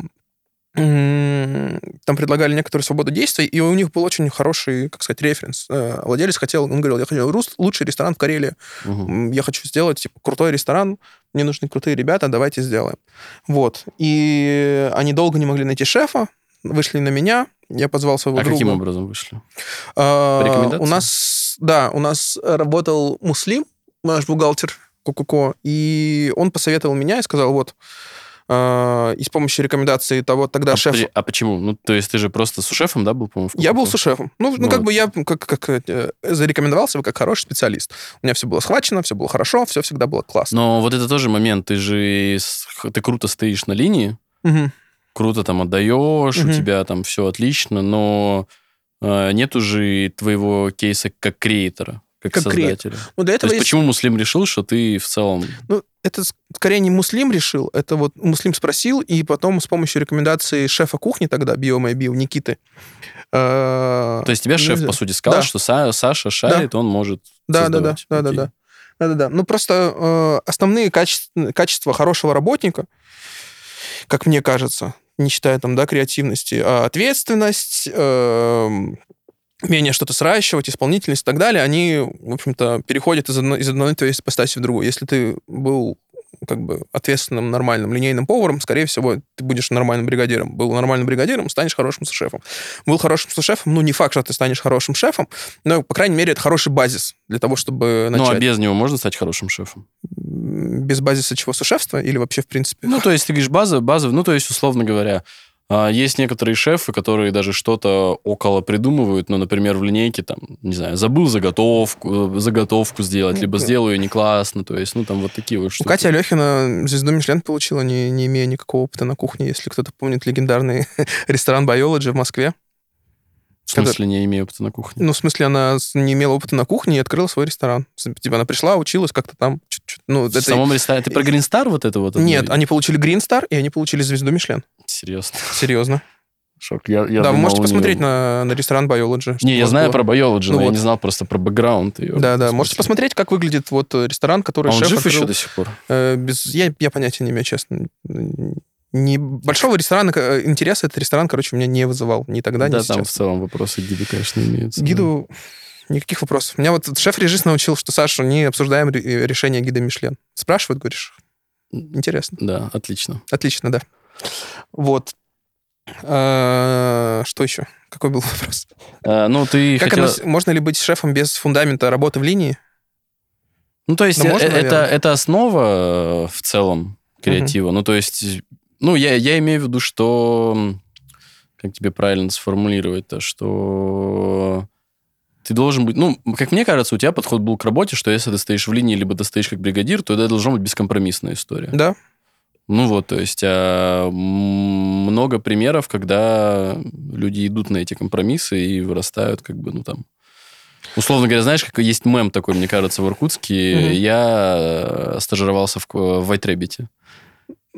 там предлагали некоторую свободу действий, и у них был очень хороший, как сказать, референс. Э, Владелец хотел, он говорил, я хочу лучший ресторан в Карелии. М, я хочу сделать типа, крутой ресторан, мне нужны крутые ребята, давайте сделаем. Вот. И они долго не могли найти шефа, вышли на меня, я позвал своего А друга. каким образом вышли? А? У нас, да, у нас работал Муслим, наш бухгалтер Кукуко, и он посоветовал меня и сказал, вот, а, и с помощью рекомендации того тогда а, шефа... подожди, а почему? Ну, то есть ты же просто сушефом, да, был, по-моему? Я был сушефом. Ну, ну, Ну как вот. бы я как, как, э, зарекомендовал себя как хороший специалист. У меня все было схвачено, все было хорошо, все всегда было классно. Но вот это тоже момент. Ты же с- ты круто стоишь на линии, Мгм. круто там отдаешь, у Мгм. тебя там все отлично, но э, нет уже твоего кейса как креатора, как, Как создателя. Ну, для То этого есть есть- почему Муслим решил, что ты в целом... Ну, это скорее не Муслим решил, это вот Муслим спросил, и потом с помощью рекомендации шефа кухни тогда, Bio, Никиты. э, То есть тебя шеф, по сути, сказал, да. что Са- Саша шарит, он может Да, да, да, создавать. да, да, да. Да, да, да. Ну, просто э, основные качества, качества хорошего работника, как мне кажется, не считая там, да, креативности, а ответственность, эм, умение что-то сращивать, исполнительность и так далее, они, в общем-то, переходят из одной, из одной твоей ипостаси в другую. Если ты был как бы ответственным, нормальным линейным поваром, скорее всего, ты будешь нормальным бригадиром. Был нормальным бригадиром, станешь хорошим сушефом. Был хорошим сушефом, ну, не факт, что ты станешь хорошим шефом, но, по крайней мере, это хороший базис для того, чтобы Ну, а начать. без него можно стать хорошим шефом? Без базиса чего? Сушефства? Или вообще, в принципе? Ну, то есть ты говоришь база, база, ну, то есть, условно говоря, а, есть некоторые шефы, которые даже что-то около придумывают, ну, например, в линейке, там, не знаю, забыл заготовку, э, заготовку сделать, либо сделаю ее не классно, то есть, ну, там вот такие вот У штуки. Кати Алехина звезду Мишлен получила, не, не имея никакого опыта на кухне, если кто-то помнит легендарный <laughs> ресторан Biology в Москве. В смысле, не имею опыта на кухне. Ну, в смысле, она не имела опыта на кухне и открыла свой ресторан. Типа она пришла, училась как-то там чуть-чуть. Ну, В это... самом ресторане... Ты про Star вот это вот? Нет, они получили Star, и они получили звезду Мишлен. Серьезно. Серьезно. Шок. Я, я да, вы можете посмотреть на, на ресторан Biology. Не, я знаю было- про Biology, Ну но я вот. не знал просто про бэкграунд ее. Да, да, можете посмотреть, как выглядит вот э, ресторан, который А он шеф жив открыл. еще до сих пор? Э, без... я, я понятия не имею, честно. Не... Большого ресторана э, интереса этот ресторан, короче, у меня не вызывал ни тогда, Да, ни там в сейчас. целом вопросы гиду, конечно, имеются. Гиду никаких вопросов. Меня вот шеф-режист научил, что, Саша, не обсуждаем э, решение гида Мишлен. Спрашивают, говоришь, интересно. Да, отлично. Отлично, да. Вот. А, Что еще? Какой был <laughs> вопрос? А, ну, ты Как хотел... оно можно ли быть шефом без фундамента работы в линии? Ну, то есть э, можно, э, это, наверное. это основа э, в целом креатива. Ну, то есть, ну, я, я имею в виду, что... Как тебе правильно сформулировать-то, что ты должен быть... Ну, как мне кажется, у тебя подход был к работе, что если ты стоишь в линии, либо ты стоишь как бригадир, то это должна быть бескомпромиссная история. Да. Ну вот, то есть а, много примеров, когда люди идут на эти компромиссы и вырастают как бы, ну там, Условно говоря, знаешь, как есть мем такой, мне кажется, в Иркутске. Мгм. Я э, стажировался в, в White Rabbit.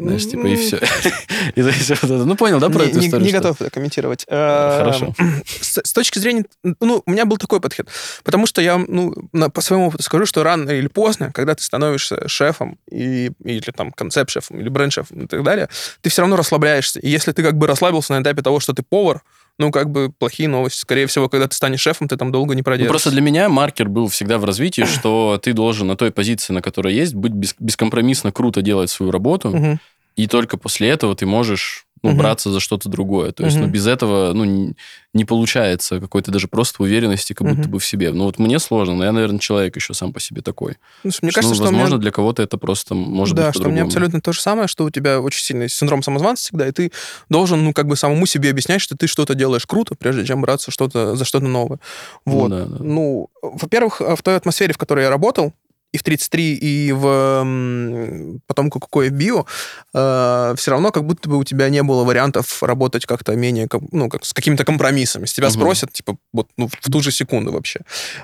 Знаешь, типа, и все. <laughs> И есть вот это- Ну, понял, да, про не, эту не- историю? не что- готов это комментировать. Хорошо. Эм, С, с точки зрения... Ну, у меня был такой подход. Потому что я, ну, на- по своему опыту скажу, что рано или поздно, когда ты становишься шефом, и, или там концепт-шефом, или бренд-шефом и так далее, ты все равно расслабляешься. И если ты как бы расслабился на этапе того, что ты повар, ну, как бы плохие новости. Скорее всего, когда ты станешь шефом, ты там долго не Ну, продержишься. просто для меня маркер был всегда в развитии, <clears throat> что ты должен на той позиции, на которой есть, быть бес- бескомпромиссно круто делать свою работу, Мгм. и только после этого ты можешь ну, Мгм. браться за что-то другое. То есть, ну, Мгм. без этого, ну, не, не получается какой-то даже просто уверенности как будто Мгм. бы в себе. Ну, вот мне сложно, но я, наверное, человек еще сам по себе такой. Ну, Мне Что, кажется, ну, что у меня- возможно, для кого-то это просто может да, быть что у меня по-другому. абсолютно то же самое, что у тебя очень сильный синдром самозванца всегда, и ты должен, ну, как бы самому себе объяснять, что ты что-то делаешь круто, прежде чем браться что-то, за что-то новое. Ну Вот. да, да. Ну, во-первых, в той атмосфере, в которой я работал, и в 33, и в потом какое био, все равно как будто бы у тебя не было вариантов работать как-то менее, ком- ну, как с какими-то компромиссами. С тебя Мгм. спросят, типа, вот ну, в ту же секунду вообще.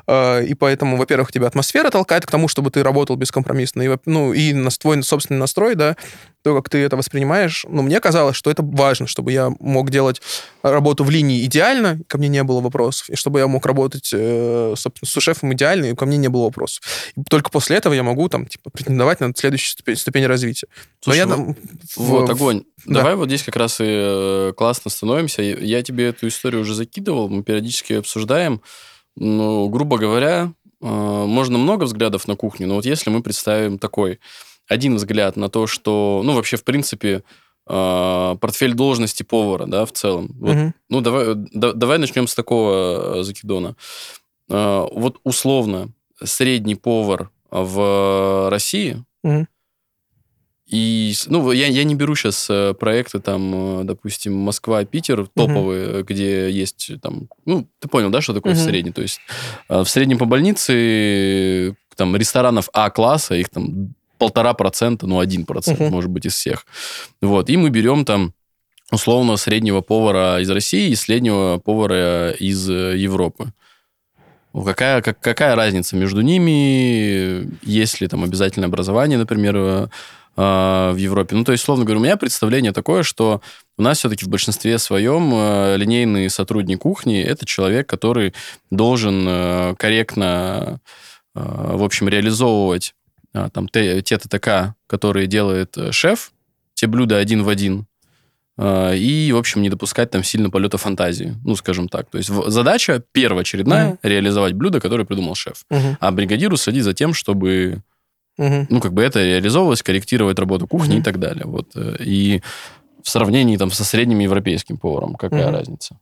Э, И поэтому, во-первых, тебя атмосфера толкает к тому, чтобы ты работал бескомпромиссно, и, ну, и нас- твой собственный настрой, да, то, как ты это воспринимаешь. Ну, мне казалось, что это важно, чтобы я мог делать работу в линии идеально, ко мне не было вопросов, и чтобы я мог работать, э, собственно, с шефом идеально, и ко мне не было вопросов. И только после этого я могу, там, типа, претендовать на следующую ступень, ступень развития. Но Слушай, я вот- там... в- Вот, огонь. да. Давай вот здесь как раз и э, классно становимся. Я тебе эту историю уже закидывал, мы периодически ее обсуждаем. Ну, грубо говоря, э, можно много взглядов на кухню, но вот если мы представим такой один взгляд на то, что, ну, вообще, в принципе, э, портфель должности повара, да, в целом. Вот, ну, давай, да- давай начнем с такого закидона. Вот условно средний повар в России Мгм. и, ну, я, я не беру сейчас проекты, там, э, допустим, Москва, Питер, топовые, где есть, там, ну, ты понял, да, что такое в Мгм. среднем? То есть э, в среднем по больнице, там, ресторанов А-класса, их там полтора процента, ну, один процент, Мгм. может быть, из всех. Вот, и мы берем там условно среднего повара из России и среднего повара из э, Европы. Ну, Какая, как, какая разница между ними? Есть ли там обязательное образование, например, э, э, в Европе? Ну, то есть, условно говоря, у меня представление такое, что у нас все-таки в большинстве своем э, линейный сотрудник кухни – это человек, который должен корректно, в общем, реализовывать э, там те, ТТК, которые делает шеф, те блюда один в один, и, в общем, не допускать там сильно полета фантазии, ну, скажем так. То есть задача первоочередная Мгм. реализовать блюдо, которое придумал шеф. Мгм. А бригадиру следить за тем, чтобы, Мгм. ну, как бы это реализовывалось, корректировать работу кухни Мгм. и так далее. Вот. э, И в сравнении там со средним европейским поваром какая Мгм. разница?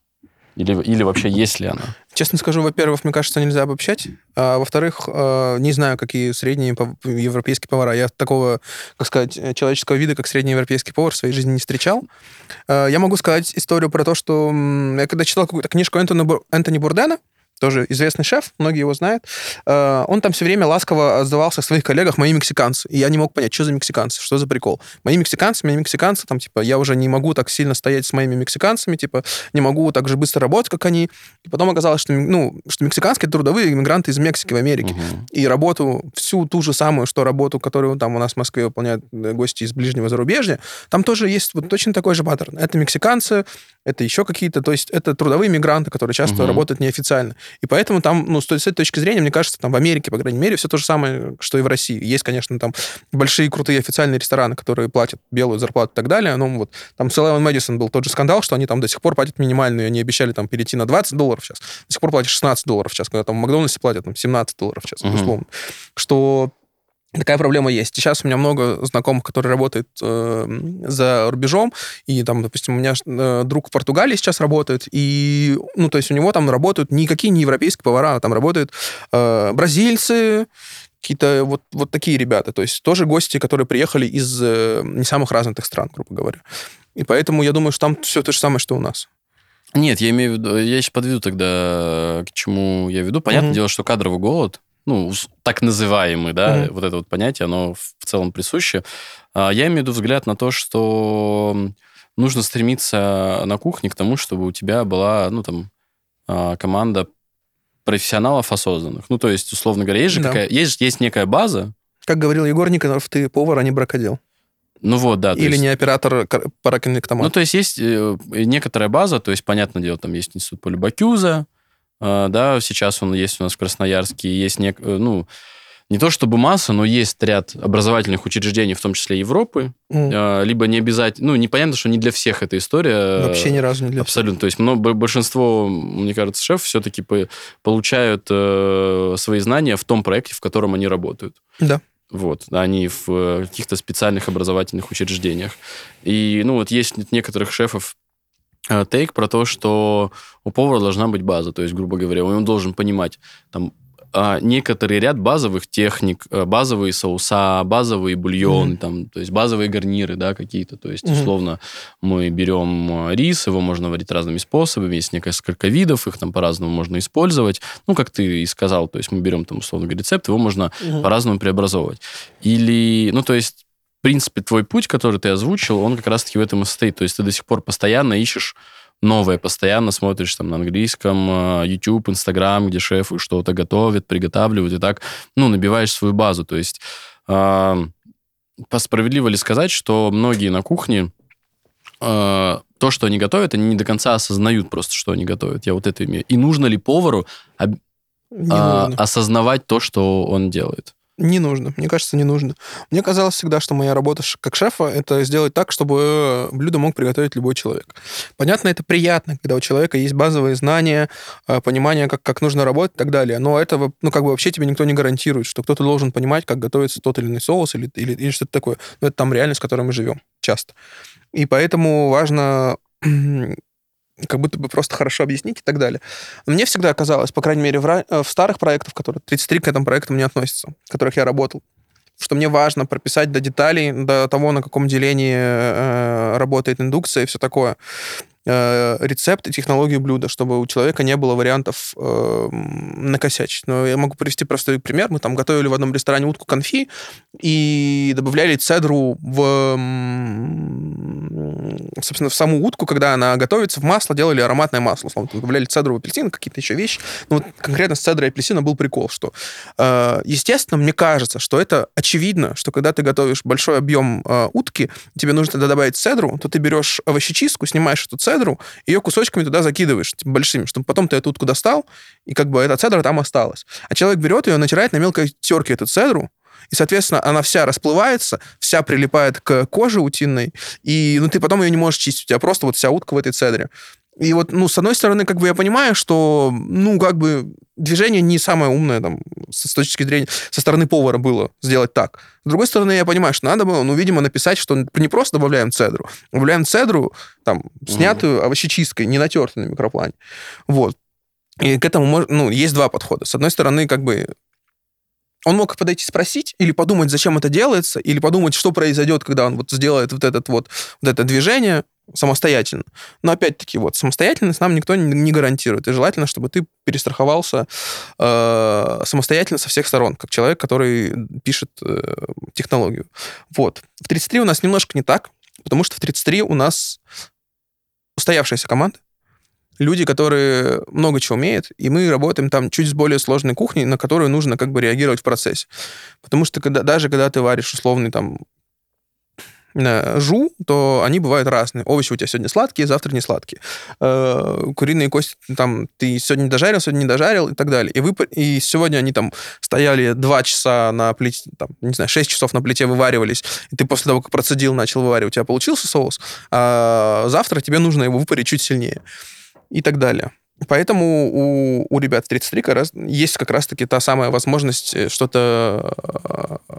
Или, или вообще есть ли она? Честно скажу, во-первых, мне кажется, нельзя обобщать. А во-вторых, э, не знаю, какие средние европейские повара. Я такого, как сказать, э, человеческого вида, как среднеевропейский повар в своей жизни не встречал. Э, Я могу сказать историю про то, что я когда читал какую-то книжку Энтони, Бур- Энтони Бурдена, тоже известный шеф, многие его знают, э, он там все время ласково отзывался о своих коллегах «мои мексиканцы». И я не мог понять, что за мексиканцы, что за прикол. «Мои мексиканцы, мои мексиканцы», там, типа, я уже не могу так сильно стоять с моими мексиканцами, типа, не могу так же быстро работать, как они. И потом оказалось, что, ну, что мексиканские трудовые иммигранты из Мексики в Америке. Мгм. И работу, всю ту же самую, что работу, которую там у нас в Москве выполняют э, гости из ближнего зарубежья, там тоже есть вот точно такой же паттерн. Это мексиканцы, это еще какие-то, то есть это трудовые мигранты, которые часто Мгм. работают неофициально. И поэтому там, ну, с той- с этой точки зрения, мне кажется, там в Америке, по крайней мере, все то же самое, что и в России. Есть, конечно, там большие крутые официальные рестораны, которые платят белую зарплату и так далее. Ну, вот там с Eleven Madison был тот же скандал, что они там до сих пор платят минимальную, они обещали там перейти на 20 долларов в час. До сих пор платят 16 долларов в час, когда там в Макдональдсе платят там 17 долларов в час, условно. Что Такая проблема есть. Сейчас у меня много знакомых, которые работают э, за рубежом, и там, допустим, у меня э, друг в Португалии сейчас работает, и, ну, то есть у него там работают никакие не европейские повара, а там работают э, бразильцы, какие-то вот, вот такие ребята, то есть тоже гости, которые приехали из э, не самых развитых стран, грубо говоря. И поэтому я думаю, что там все то же самое, что у нас. Нет, я имею в виду, я еще подведу тогда, к чему я веду. Понятное Мгм. дело, что кадровый голод, ну, так называемый, да, Мгм. вот это вот понятие, оно в целом присуще. А Я имею в виду взгляд на то, что нужно стремиться на кухне к тому, чтобы у тебя была, ну, там, а, команда профессионалов осознанных. Ну, то есть, условно говоря, есть же Да. какая, есть, есть некая база, Как говорил Егор Никонов, ты повар, а не бракодел. ну вот, да. Или есть- не оператор кар- Ну, то есть есть э, некоторая база, то есть, понятное дело, там есть институт Полюбакюза, да, сейчас он есть у нас в Красноярске, есть, нек- э, ну, не то чтобы масса, но есть ряд образовательных учреждений, в том числе Европы, э, либо не обязательно, ну, непонятно, что не для всех эта история. Вообще ни разу не для всех. Абсолютно. То есть но большинство, мне кажется, шеф все-таки по- получают э, свои знания в том проекте, в котором они работают. Да. Вот, а не в э, каких-то специальных образовательных учреждениях. И, ну, вот есть некоторых шефов э, тейк про то, что у повара должна быть база. То есть, грубо говоря, он должен понимать там а, некоторый ряд базовых техник, э, базовые соуса, базовые бульоны, Мгм. там, то есть базовые гарниры, да, какие-то. То есть, Мгм. условно, мы берем э, рис, его можно варить разными способами, есть несколько видов, их там по-разному можно использовать. Ну, как ты и сказал, то есть мы берем там, условно рецепт, его можно Мгм. по-разному преобразовывать. Или, ну, то есть, принципе, твой путь, который ты озвучил, он как раз-таки в этом и состоит. То есть ты до сих пор постоянно ищешь новое, постоянно смотришь там на английском, э, YouTube, Instagram, где шефы что-то готовят, приготавливают, и так, ну, набиваешь свою базу. То есть э, справедливо ли сказать, что многие на кухне э, то, что они готовят, они не до конца осознают просто, что они готовят. Я вот это имею. И нужно ли повару об- нужно. осознавать то, что он делает? Не нужно. Мне кажется, не нужно. Мне казалось всегда, что моя работа как шефа — это сделать так, чтобы блюдо мог приготовить любой человек. Понятно, это приятно, когда у человека есть базовые знания, э, понимание, как, как нужно работать и так далее. Но этого, ну, как бы вообще тебе никто не гарантирует, что кто-то должен понимать, как готовится тот или иной соус или, или, или что-то такое. Но это там реальность, в которой мы живем часто. И поэтому важно как будто бы просто хорошо объяснить и так далее. Мне всегда казалось, по крайней мере, в, э, в старых проектах, которые 33 к этому проектам не относятся, в которых я работал, что мне важно прописать до деталей, до того, на каком делении э, работает индукция и все такое, э, рецепт и технологию блюда, чтобы у человека не было вариантов э, накосячить. Но я могу привести простой пример. Мы там готовили в одном ресторане утку конфи и добавляли цедру в, собственно, в саму утку, когда она готовится, в масло делали ароматное масло. Условно, добавляли цедру в апельсин, какие-то еще вещи. Но вот конкретно с цедрой апельсина был прикол, что, э, естественно, мне кажется, что это очевидно, что когда ты готовишь большой объем э, утки, тебе нужно туда добавить цедру, то ты берешь овощечистку, снимаешь эту цедру, ее кусочками туда закидываешь, типа, большими, чтобы потом ты эту утку достал, и как бы эта цедра там осталась. А человек берет ее, натирает на мелкой терке эту цедру, и, соответственно, она вся расплывается, вся прилипает к коже утиной, и ну, ты потом ее не можешь чистить, у тебя просто вот вся утка в этой цедре. И вот, ну, с одной стороны, как бы я понимаю, что, ну, как бы движение не самое умное, там, с точки зрения, со стороны повара было сделать так. С другой стороны, я понимаю, что надо было, ну, видимо, написать, что не просто добавляем цедру, добавляем цедру, там, снятую овощечисткой, не натертую на микроплане. Вот. И к этому, ну, есть два подхода. С одной стороны, как бы он мог подойти спросить, или подумать, зачем это делается, или подумать, что произойдет, когда он вот сделает вот, этот вот, вот это движение самостоятельно. Но опять-таки, вот, самостоятельность нам никто не, гарантирует. И желательно, чтобы ты перестраховался э, самостоятельно со всех сторон, как человек, который пишет э, технологию. Вот. В 33 у нас немножко не так, потому что в 33 у нас устоявшаяся команда, люди, которые много чего умеют, и мы работаем там чуть с более сложной кухней, на которую нужно как бы реагировать в процессе. Потому что когда, даже когда ты варишь условный там жу, то они бывают разные. Овощи у тебя сегодня сладкие, завтра не сладкие. Э, Куриные кости там ты сегодня дожарил, сегодня не дожарил и так далее. И, вы, и сегодня они там стояли два часа на плите, там, не знаю, 6 часов на плите вываривались, и ты после того, как процедил, начал вываривать, у тебя получился соус, а завтра тебе нужно его выпарить чуть сильнее и так далее. Поэтому у, у ребят 33 как раз, есть как раз-таки та самая возможность э, что-то, э,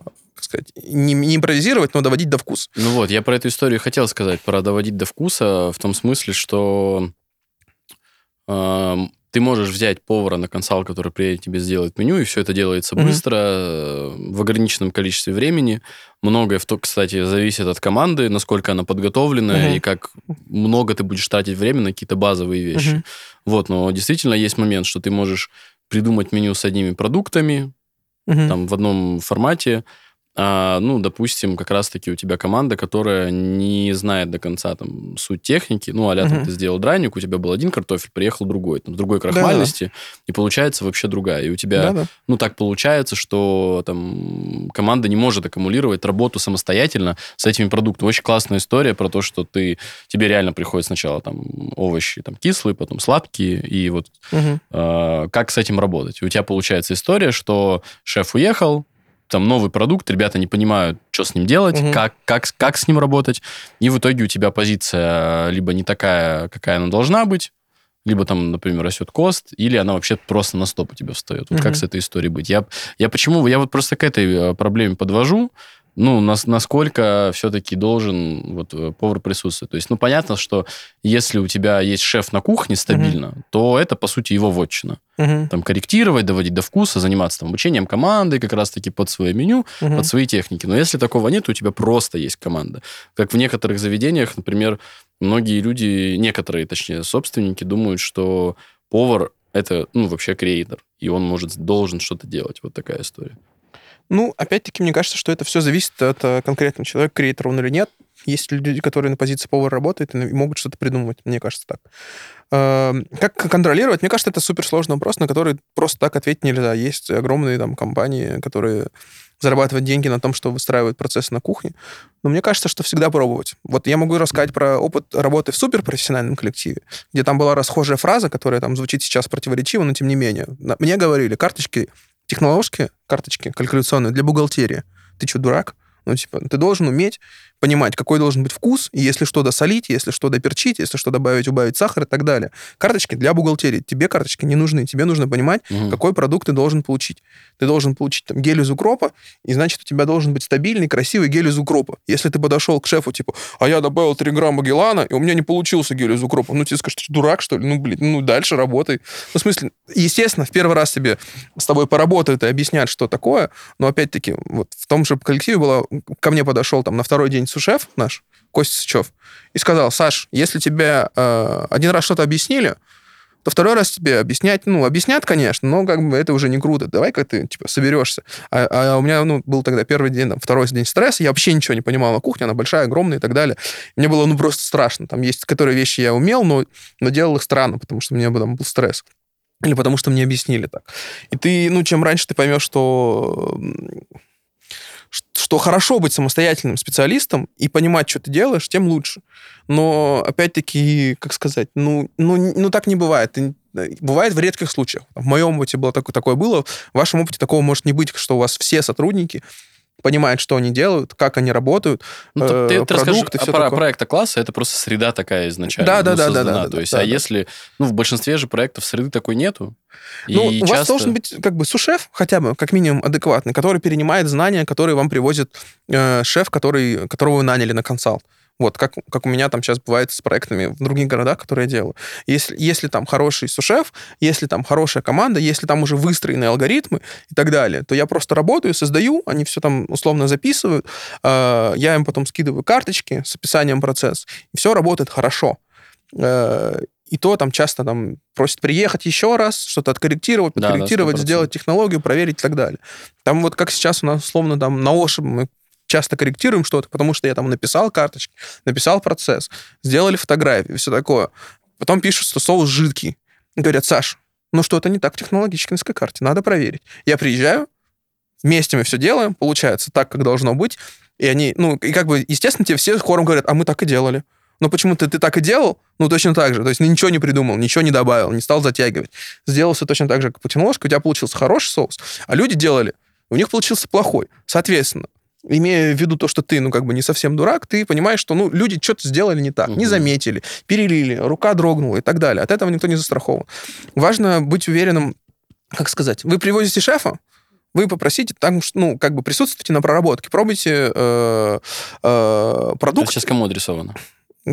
как сказать, не, не импровизировать, но доводить до вкуса. Ну вот, я про эту историю хотел сказать, про доводить до вкуса, в том смысле, что эм, ты можешь взять повара на консал, который приедет тебе сделать меню, и все это делается быстро, э, в ограниченном количестве времени. Многое, в то, кстати, зависит от команды, насколько она подготовленная, Мгм. и как много ты будешь тратить время на какие-то базовые вещи. Мгм. Вот, но действительно есть момент, что ты можешь придумать меню с одними продуктами, Мгм. там в одном формате, а, ну, допустим, как раз-таки у тебя команда, которая не знает до конца там суть техники, ну, а Мгм. ты сделал драник, у тебя был один картофель, приехал другой, там, с другой крахмальности, и получается вообще другая. И у тебя, Да-да. ну, так получается, что там команда не может аккумулировать работу самостоятельно с этими продуктами. Очень классная история про то, что ты, тебе реально приходит сначала там овощи там кислые, потом сладкие, и вот Мгм. э, как с этим работать. И у тебя получается история, что шеф уехал, там новый продукт, ребята не понимают, что с ним делать, Мгм. как, как, как с ним работать, и в итоге у тебя позиция либо не такая, какая она должна быть, либо там, например, растет кост, или она вообще просто на стоп у тебя встает. Вот как Мгм. с этой историей быть? Я, я почему? Я вот просто к этой э, проблеме подвожу, ну, нас, насколько все-таки должен вот э, повар присутствовать. То есть, ну, понятно, что если у тебя есть шеф на кухне стабильно, то это, по сути, его вотчина Мгм. там корректировать, доводить до вкуса, заниматься там обучением команды как раз-таки под свое меню, Мгм. под свои техники. Но если такого нет, у тебя просто есть команда. Как в некоторых заведениях, например, многие люди, некоторые, точнее, собственники думают, что повар это, ну, вообще креатор, и он может, должен что-то делать. Вот такая история. Ну, опять-таки, мне кажется, что это все зависит от э, конкретного человека, креатор он или нет. Есть люди, которые на позиции повара работают и могут что-то придумывать, мне кажется так. Эм, Как контролировать? Мне кажется, это суперсложный вопрос, на который просто так ответить нельзя. Есть огромные там компании, которые зарабатывают деньги на том, что выстраивают процессы на кухне. Но мне кажется, что всегда пробовать. Вот я могу рассказать про опыт работы в суперпрофессиональном коллективе, где там была расхожая фраза, которая там звучит сейчас противоречиво, но тем не менее. Мне говорили, карточки технологические карточки калькуляционные для бухгалтерии. Ты что, дурак? Ну, типа, ты должен уметь понимать, какой должен быть вкус, и если что досолить, если что доперчить, если что добавить, убавить сахар и так далее. Карточки для бухгалтерии. Тебе карточки не нужны. Тебе нужно понимать, Мгм. какой продукт ты должен получить. Ты должен получить там, гель из укропа, и значит, у тебя должен быть стабильный, красивый гель из укропа. Если ты подошел к шефу, типа, а я добавил 3 грамма гелана, и у меня не получился гель из укропа, ну, тебе скажут, ты дурак, что ли? Ну, блин, ну, дальше работай. Ну, в смысле, естественно, в первый раз тебе с тобой поработают и объяснят, что такое, но, опять-таки, вот в том же коллективе было, ко мне подошел там на второй день сушеф наш, Костя Сычев, и сказал, Саш, если тебе э, один раз что-то объяснили, то второй раз тебе объяснять, ну, объяснят, конечно, но как бы это уже не круто. Давай как ты, типа, соберешься. А, а у меня, ну, был тогда первый день, там, второй день стресса, я вообще ничего не понимал на кухне, она большая, огромная и так далее. Мне было, ну, просто страшно. Там есть, которые вещи я умел, но, но делал их странно, потому что у меня там был стресс. Или потому что мне объяснили так. И ты, ну, чем раньше ты поймешь, что что хорошо быть самостоятельным специалистом и понимать, что ты делаешь, тем лучше. Но, опять-таки, как сказать, ну, ну, ну так не бывает. Э, Бывает в редких случаях. В моем опыте было такое, такое было. В вашем опыте такого может не быть, что у вас все сотрудники понимают, что они делают, как они работают, Ну, ты, э, ты- ты расскажи продукты, а всё про такое. проекта класса, это просто среда такая изначально. Да, да, ну, да, да, создана. да, да, То есть, да, а да. если, ну, в большинстве же проектов среды такой нету. Ну, и у вас часто- должен быть как бы сушеф, хотя бы, как минимум, адекватный, который перенимает знания, которые вам привозит э, шеф, который, которого вы наняли на консалт. Вот, как, как у меня там сейчас бывает с проектами в других городах, которые я делаю. Если, если там хороший сушеф, если там хорошая команда, если там уже выстроены алгоритмы и так далее, то я просто работаю, создаю, они все там условно записывают, э, я им потом скидываю карточки с описанием процесса, и все работает хорошо. Э, и то там часто там просят приехать еще раз, что-то откорректировать, Да, да, подкорректировать, 100%. сделать технологию, проверить и так далее. Там вот как сейчас у нас условно там на ошиб мы часто корректируем что-то, потому что я там написал карточки, написал процесс, сделали фотографии, все такое. Потом пишут, что соус жидкий. Говорят, Саш, ну что-то не так в технологической карте, надо проверить. Я приезжаю, вместе мы все делаем, получается так, как должно быть, и они, ну, и как бы, естественно, тебе все хором говорят, а мы так и делали. Но почему-то ты так и делал, ну, точно так же. То есть ну, ничего не придумал, ничего не добавил, не стал затягивать. Сделал все точно так же, как путинложка, у тебя получился хороший соус, а люди делали, у них получился плохой. Соответственно, имея в виду то, что ты, ну, как бы не совсем дурак, ты понимаешь, что, ну, люди что-то сделали не так, не Мгм. заметили, перелили, рука дрогнула и так далее. От этого никто не застрахован. Важно быть уверенным, как сказать, вы привозите шефа, вы попросите там, ну, как бы присутствуйте на проработке, пробуйте э, э, Это продукт, сейчас кому адресовано?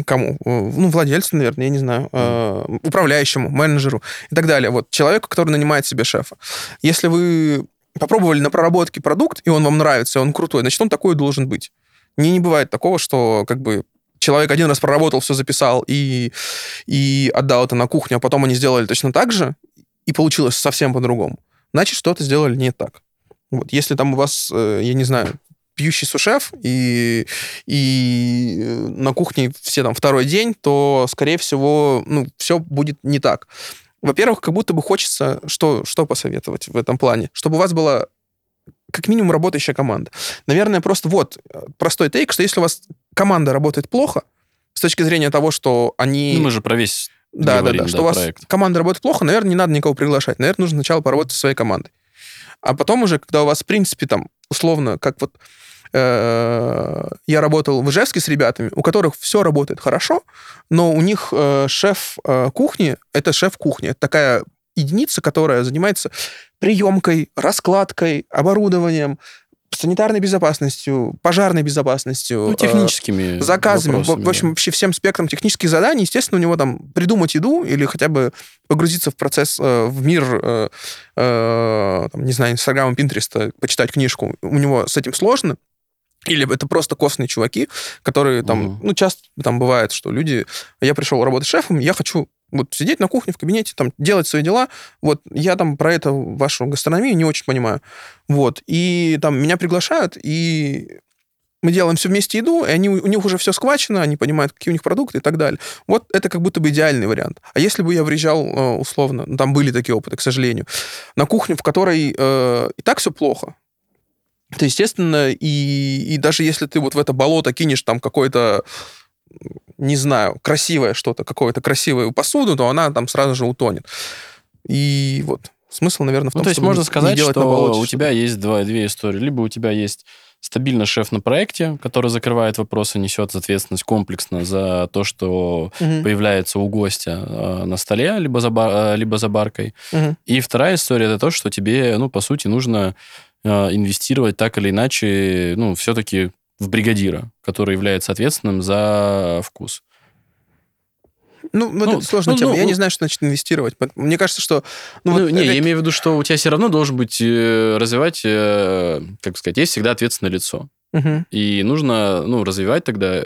кому? Э, Ну, владельцу, наверное, я не знаю, э, управляющему, менеджеру и так далее. Вот человеку, который нанимает себе шефа. Если вы попробовали на проработке продукт, и он вам нравится, и он крутой, значит, он такой должен быть. Не, не бывает такого, что как бы человек один раз проработал, все записал и, и отдал это на кухню, а потом они сделали точно так же, и получилось совсем по-другому. Значит, что-то сделали не так. Вот. Если там у вас, э, я не знаю, пьющий сушеф, и, и э, на кухне все там второй день, то, скорее всего, ну, все будет не так. Во-первых, как будто бы хочется что, что посоветовать в этом плане? Чтобы у вас была как минимум работающая команда. Наверное, просто вот э, простой тейк, что если у вас команда работает плохо, с точки зрения того, что они... Ну, мы же про весь да, говорим, да, да, что у вас проект. команда работает плохо, наверное, не надо никого приглашать. Наверное, нужно сначала поработать со своей командой. А потом уже, когда у вас, в принципе, там, условно, как вот э, я работал в Ижевске с ребятами, у которых все работает хорошо, но у них э, шеф э, кухни — это шеф кухни. Это такая единица, которая занимается приемкой, раскладкой, оборудованием, санитарной безопасностью, пожарной безопасностью, Ну, э, техническими заказами, в, вопросами, в общем, да. вообще всем спектром технических заданий. Естественно, у него там придумать еду или хотя бы погрузиться в процесс, э, в мир, э, э, там, не знаю, Инстаграма, Пинтереста, почитать книжку. У него с этим сложно. Или это просто костные чуваки, которые там, Мгм. ну, часто там бывает, что люди, я пришел работать шефом, я хочу вот сидеть на кухне в кабинете, там, делать свои дела. Вот я там про это, вашу гастрономию не очень понимаю. Вот. И там меня приглашают, и мы делаем все вместе еду, и они, у них уже все схвачено, они понимают, какие у них продукты и так далее. Вот это как будто бы идеальный вариант. А если бы я приезжал э, условно, ну, там были такие опыты, к сожалению, на кухню, в которой э, и так все плохо, то, естественно, и, и даже если ты вот в это болото кинешь там какой-то, не знаю, красивое что-то, какую-то красивую посуду, то она там сразу же утонет. И вот смысл, наверное, в том, Ну, то есть можно сказать, что болоте у что-то. тебя есть два, две истории. Либо у тебя есть стабильно шеф на проекте, который закрывает вопросы, несет ответственность комплексно за то, что Мгм, появляется у гостя э, на столе, либо за, бар- э, либо за баркой. мгм. И вторая история это то, что тебе, ну, по сути, нужно инвестировать так или иначе, ну, все-таки в бригадира, который является ответственным за вкус. Ну, Ну, это сложная ну, тема. ну, я ну. не знаю, что значит инвестировать. Мне кажется, что... Ну, Ну, вот не, я имею в виду, что у тебя все равно должен быть э, развивать, э, как сказать, есть всегда ответственное лицо. Мгм. И нужно, ну, развивать тогда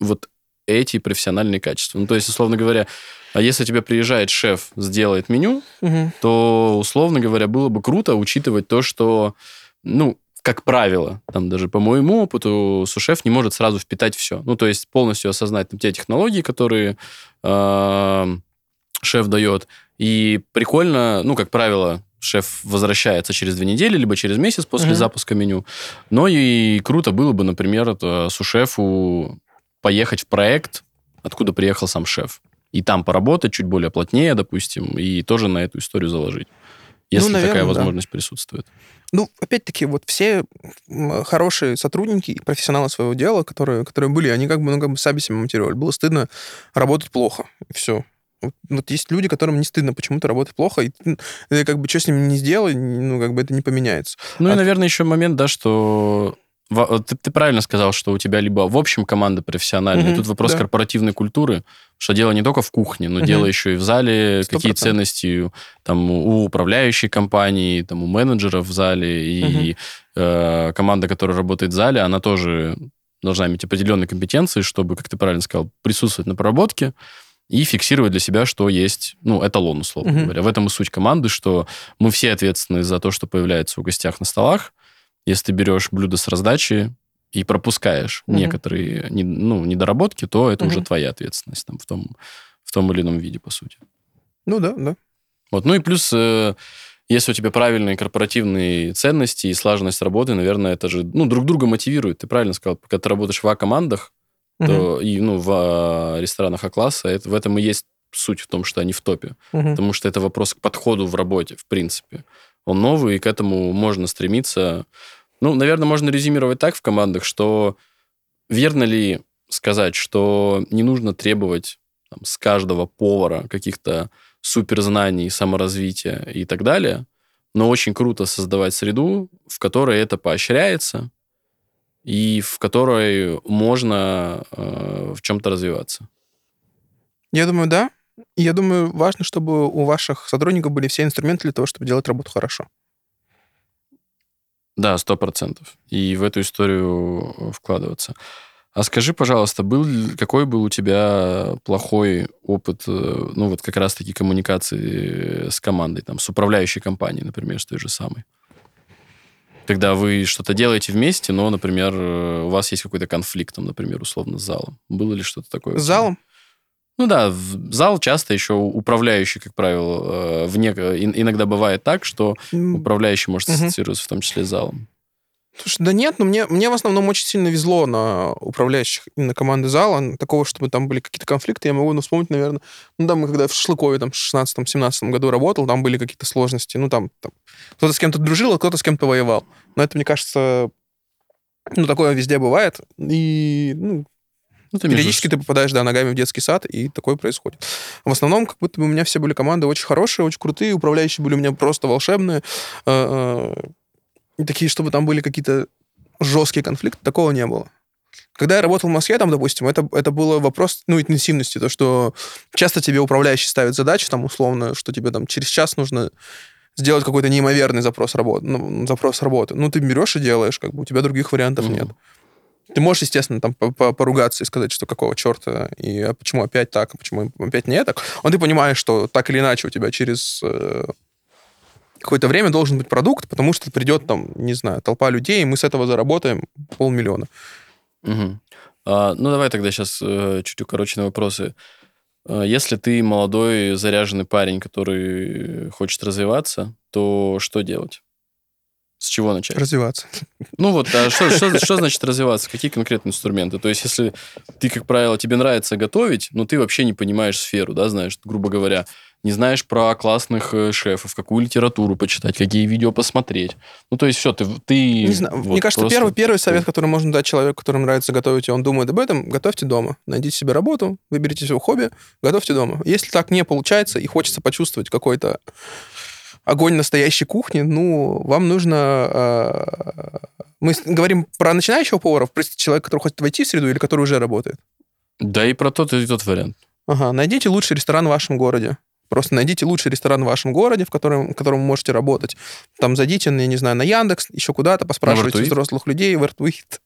вот эти профессиональные качества. Ну, то есть, условно говоря, а если тебе приезжает шеф, сделает меню, Мгм. то, условно говоря, было бы круто учитывать то, что, ну, как правило, там даже по моему опыту, сушеф не может сразу впитать все. Ну, то есть полностью осознать там, те технологии, которые э, шеф дает. И прикольно, ну, как правило, шеф возвращается через две недели, либо через месяц после Мгм. запуска меню. Но и круто было бы, например, это сушефу поехать в проект, откуда приехал сам шеф. И там поработать чуть более плотнее, допустим, и тоже на эту историю заложить. Если наверное, такая да. возможность присутствует. Ну, опять-таки, вот все хорошие сотрудники и профессионалы своего дела, которые, которые были, они как бы, ну, как бы сами себя мотивировали. Было стыдно работать плохо. И все. Вот, вот есть люди, которым не стыдно почему-то работать плохо, и ты, как бы что с ними не сделай, ну, как бы это не поменяется. Ну и, А- наверное, еще момент, да, что ты, ты правильно сказал, что у тебя либо в общем команда профессиональная, Мгм, тут вопрос да. корпоративной культуры, что дело не только в кухне, но Мгм. дело еще и в зале, Сто какие процентов. ценности там у управляющей компании, там у менеджеров в зале, и э, команда, которая работает в зале, она тоже должна иметь определенные компетенции, чтобы, как ты правильно сказал, присутствовать на проработке и фиксировать для себя, что есть, ну, эталон, условно Мгм. говоря. В этом и суть команды, что мы все ответственны за то, что появляется у гостях на столах. Если ты берешь блюдо с раздачи и пропускаешь Мгм. некоторые не- ну, недоработки, то это уже Мгм. твоя ответственность там, в, том, в том или ином виде, по сути. Ну да, да. Вот. Ну и плюс, э, если у тебя правильные корпоративные ценности и слаженность работы, наверное, это же ну, друг друга мотивирует. Ты правильно сказал, когда ты работаешь в А-командах, Мгм, то и ну, в а, ресторанах А-класса, это, в этом и есть суть в том, что они в топе. мгм. Потому что это вопрос к подходу в работе, в принципе. Он новый, и к этому можно стремиться. Ну, наверное, можно резюмировать так в командах, что верно ли сказать, что не нужно требовать там, с каждого повара каких-то суперзнаний, саморазвития и так далее, но очень круто создавать среду, в которой это поощряется и в которой можно э, в чем-то развиваться. Я думаю, да. Я думаю, важно, чтобы у ваших сотрудников были все инструменты для того, чтобы делать работу хорошо. Да, сто процентов. И в эту историю э, вкладываться. А скажи, пожалуйста, был какой был у тебя плохой опыт, э, ну вот как раз-таки коммуникации с командой, там, с управляющей компанией, например, с той же самой? Когда вы что-то делаете вместе, но, например, э, у вас есть какой-то конфликт, там, например, условно, с залом. Было ли что-то такое? С залом? Ну да, в зал часто еще управляющий, как правило, э, вне, иногда бывает так, что управляющий может ассоциироваться в том числе с залом. Слушай, да нет, но мне, мне в основном очень сильно везло на управляющих именно команды зала. Такого, чтобы там были какие-то конфликты, я могу ну, вспомнить, наверное. Ну, там, когда в Шашлыкове там, в 16-17 году работал, там были какие-то сложности. Ну, там, там кто-то с кем-то дружил, а кто-то с кем-то воевал. Но это, мне кажется, ну, такое везде бывает. И, ну, ну, ты Периодически между... ты попадаешь, да, ногами в детский сад, и такое происходит. В основном, как будто бы у меня все были команды очень хорошие, очень крутые, управляющие были у меня просто волшебные. Э, э, и такие, чтобы там были какие-то жесткие конфликты, такого не было. Когда я работал в Москве, там, допустим, это, это было вопрос, ну, интенсивности, то, что часто тебе управляющий ставит задачу, там, условно, что тебе там через час нужно сделать какой-то неимоверный запрос работы, ну, запрос работы. Ну, ты берешь и делаешь, как бы, у тебя других вариантов mm-hmm. нет. Ты можешь, естественно, там поругаться и сказать, что какого черта, и а почему опять так, а почему опять не так. Но ты понимаешь, что так или иначе у тебя через э, какое-то время должен быть продукт, потому что придет там, не знаю, толпа людей, и мы с этого заработаем полмиллиона. Угу. А, ну, давай тогда сейчас э, чуть укороченные вопросы. А, если ты молодой, заряженный парень, который хочет развиваться, то что делать? С чего начать? Развиваться. Ну вот, а что, что, что значит развиваться? Какие конкретные инструменты? То есть, если ты, как правило, тебе нравится готовить, но ты вообще не понимаешь сферу, да, знаешь, грубо говоря, не знаешь про классных э, шефов, какую литературу почитать, какие видео посмотреть. Ну, то есть все, ты... ты не знаю, вот мне кажется, просто... первый, первый совет, который можно дать человеку, которому нравится готовить, и он думает об этом, готовьте дома. Найдите себе работу, выберите себе хобби, готовьте дома. Если так не получается и хочется почувствовать какой-то огонь настоящей кухни, ну, вам нужно... Э, мы говорим про начинающего повара, простите, человека, который хочет войти в среду или который уже работает? Да и про тот и тот вариант. Ага, найдите лучший ресторан в вашем городе. Просто найдите лучший ресторан в вашем городе, в котором, в котором вы можете работать. Там зайдите, я не знаю, на Яндекс, еще куда-то, поспрашивайте взрослых людей, в ArtWeet,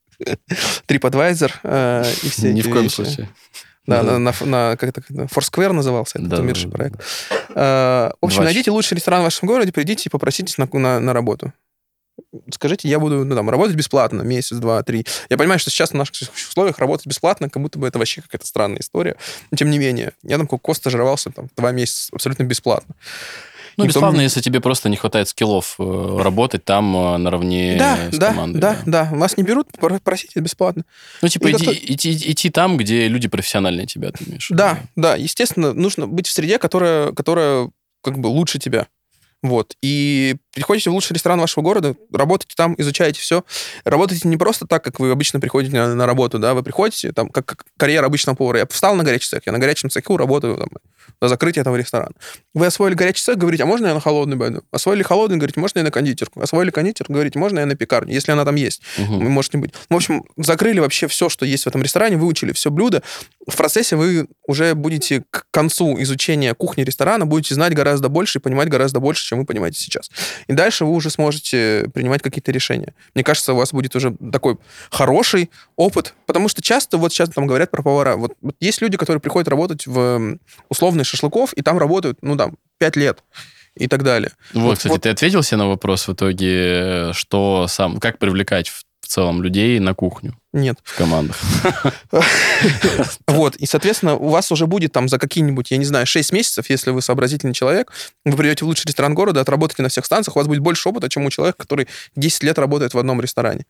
TripAdvisor э, и все Ни в коем случае. Да, на, на, на как это, Foursquare назывался этот да, умерший проект. Э, в общем, найдите лучший ресторан в вашем городе, придите и попроситесь на, на, на работу. Скажите, я буду ну, там, работать бесплатно месяц, два, три. Я понимаю, что сейчас в наших условиях работать бесплатно, как будто бы это вообще какая-то странная история. Но тем не менее, я там кост стажировался там, два месяца абсолютно бесплатно. Ну, Никто бесплатно, если тебе просто не хватает скиллов э, работать там э, наравне да, с да, командой. Да, да, да. Вас не берут, просите бесплатно. Ну, типа, иди, кто... идти, идти там, где люди профессиональные тебя, ты имеешь Да, да. Естественно, нужно быть в среде, которая, которая как бы лучше тебя. Вот. И приходите в лучший ресторан вашего города, работаете там, изучаете все. Работаете не просто так, как вы обычно приходите на, на работу, да, вы приходите, там, как, как карьера обычного повара. Я встал на горячий цех, я на горячем цеху работаю там, до закрытия этого ресторана. Вы освоили горячий цех, говорите, а можно я на холодный пойду? Освоили холодный, говорите, можно я на кондитерку? Освоили кондитер, говорите, можно я на пекарню, если она там есть. Угу. Вы можете быть. В общем, закрыли вообще все, что есть в этом ресторане, выучили все блюда. В процессе вы уже будете к концу изучения кухни ресторана, будете знать гораздо больше и понимать гораздо больше, чем вы понимаете сейчас. И дальше вы уже сможете принимать какие-то решения. Мне кажется, у вас будет уже такой хороший опыт, потому что часто вот сейчас там говорят про повара. Вот, вот есть люди, которые приходят работать в условный шашлыков, и там работают, ну, там, пять лет и так далее. Вот, вот кстати, вот. ты ответил себе на вопрос в итоге, что сам, как привлекать в целом людей на кухню? Нет. В командах. <laughs> Вот, и, соответственно, у вас уже будет там за какие-нибудь, я не знаю, 6 месяцев, если вы сообразительный человек, вы придете в лучший ресторан города, отработаете на всех станциях, у вас будет больше опыта, чем у человека, который 10 лет работает в одном ресторане.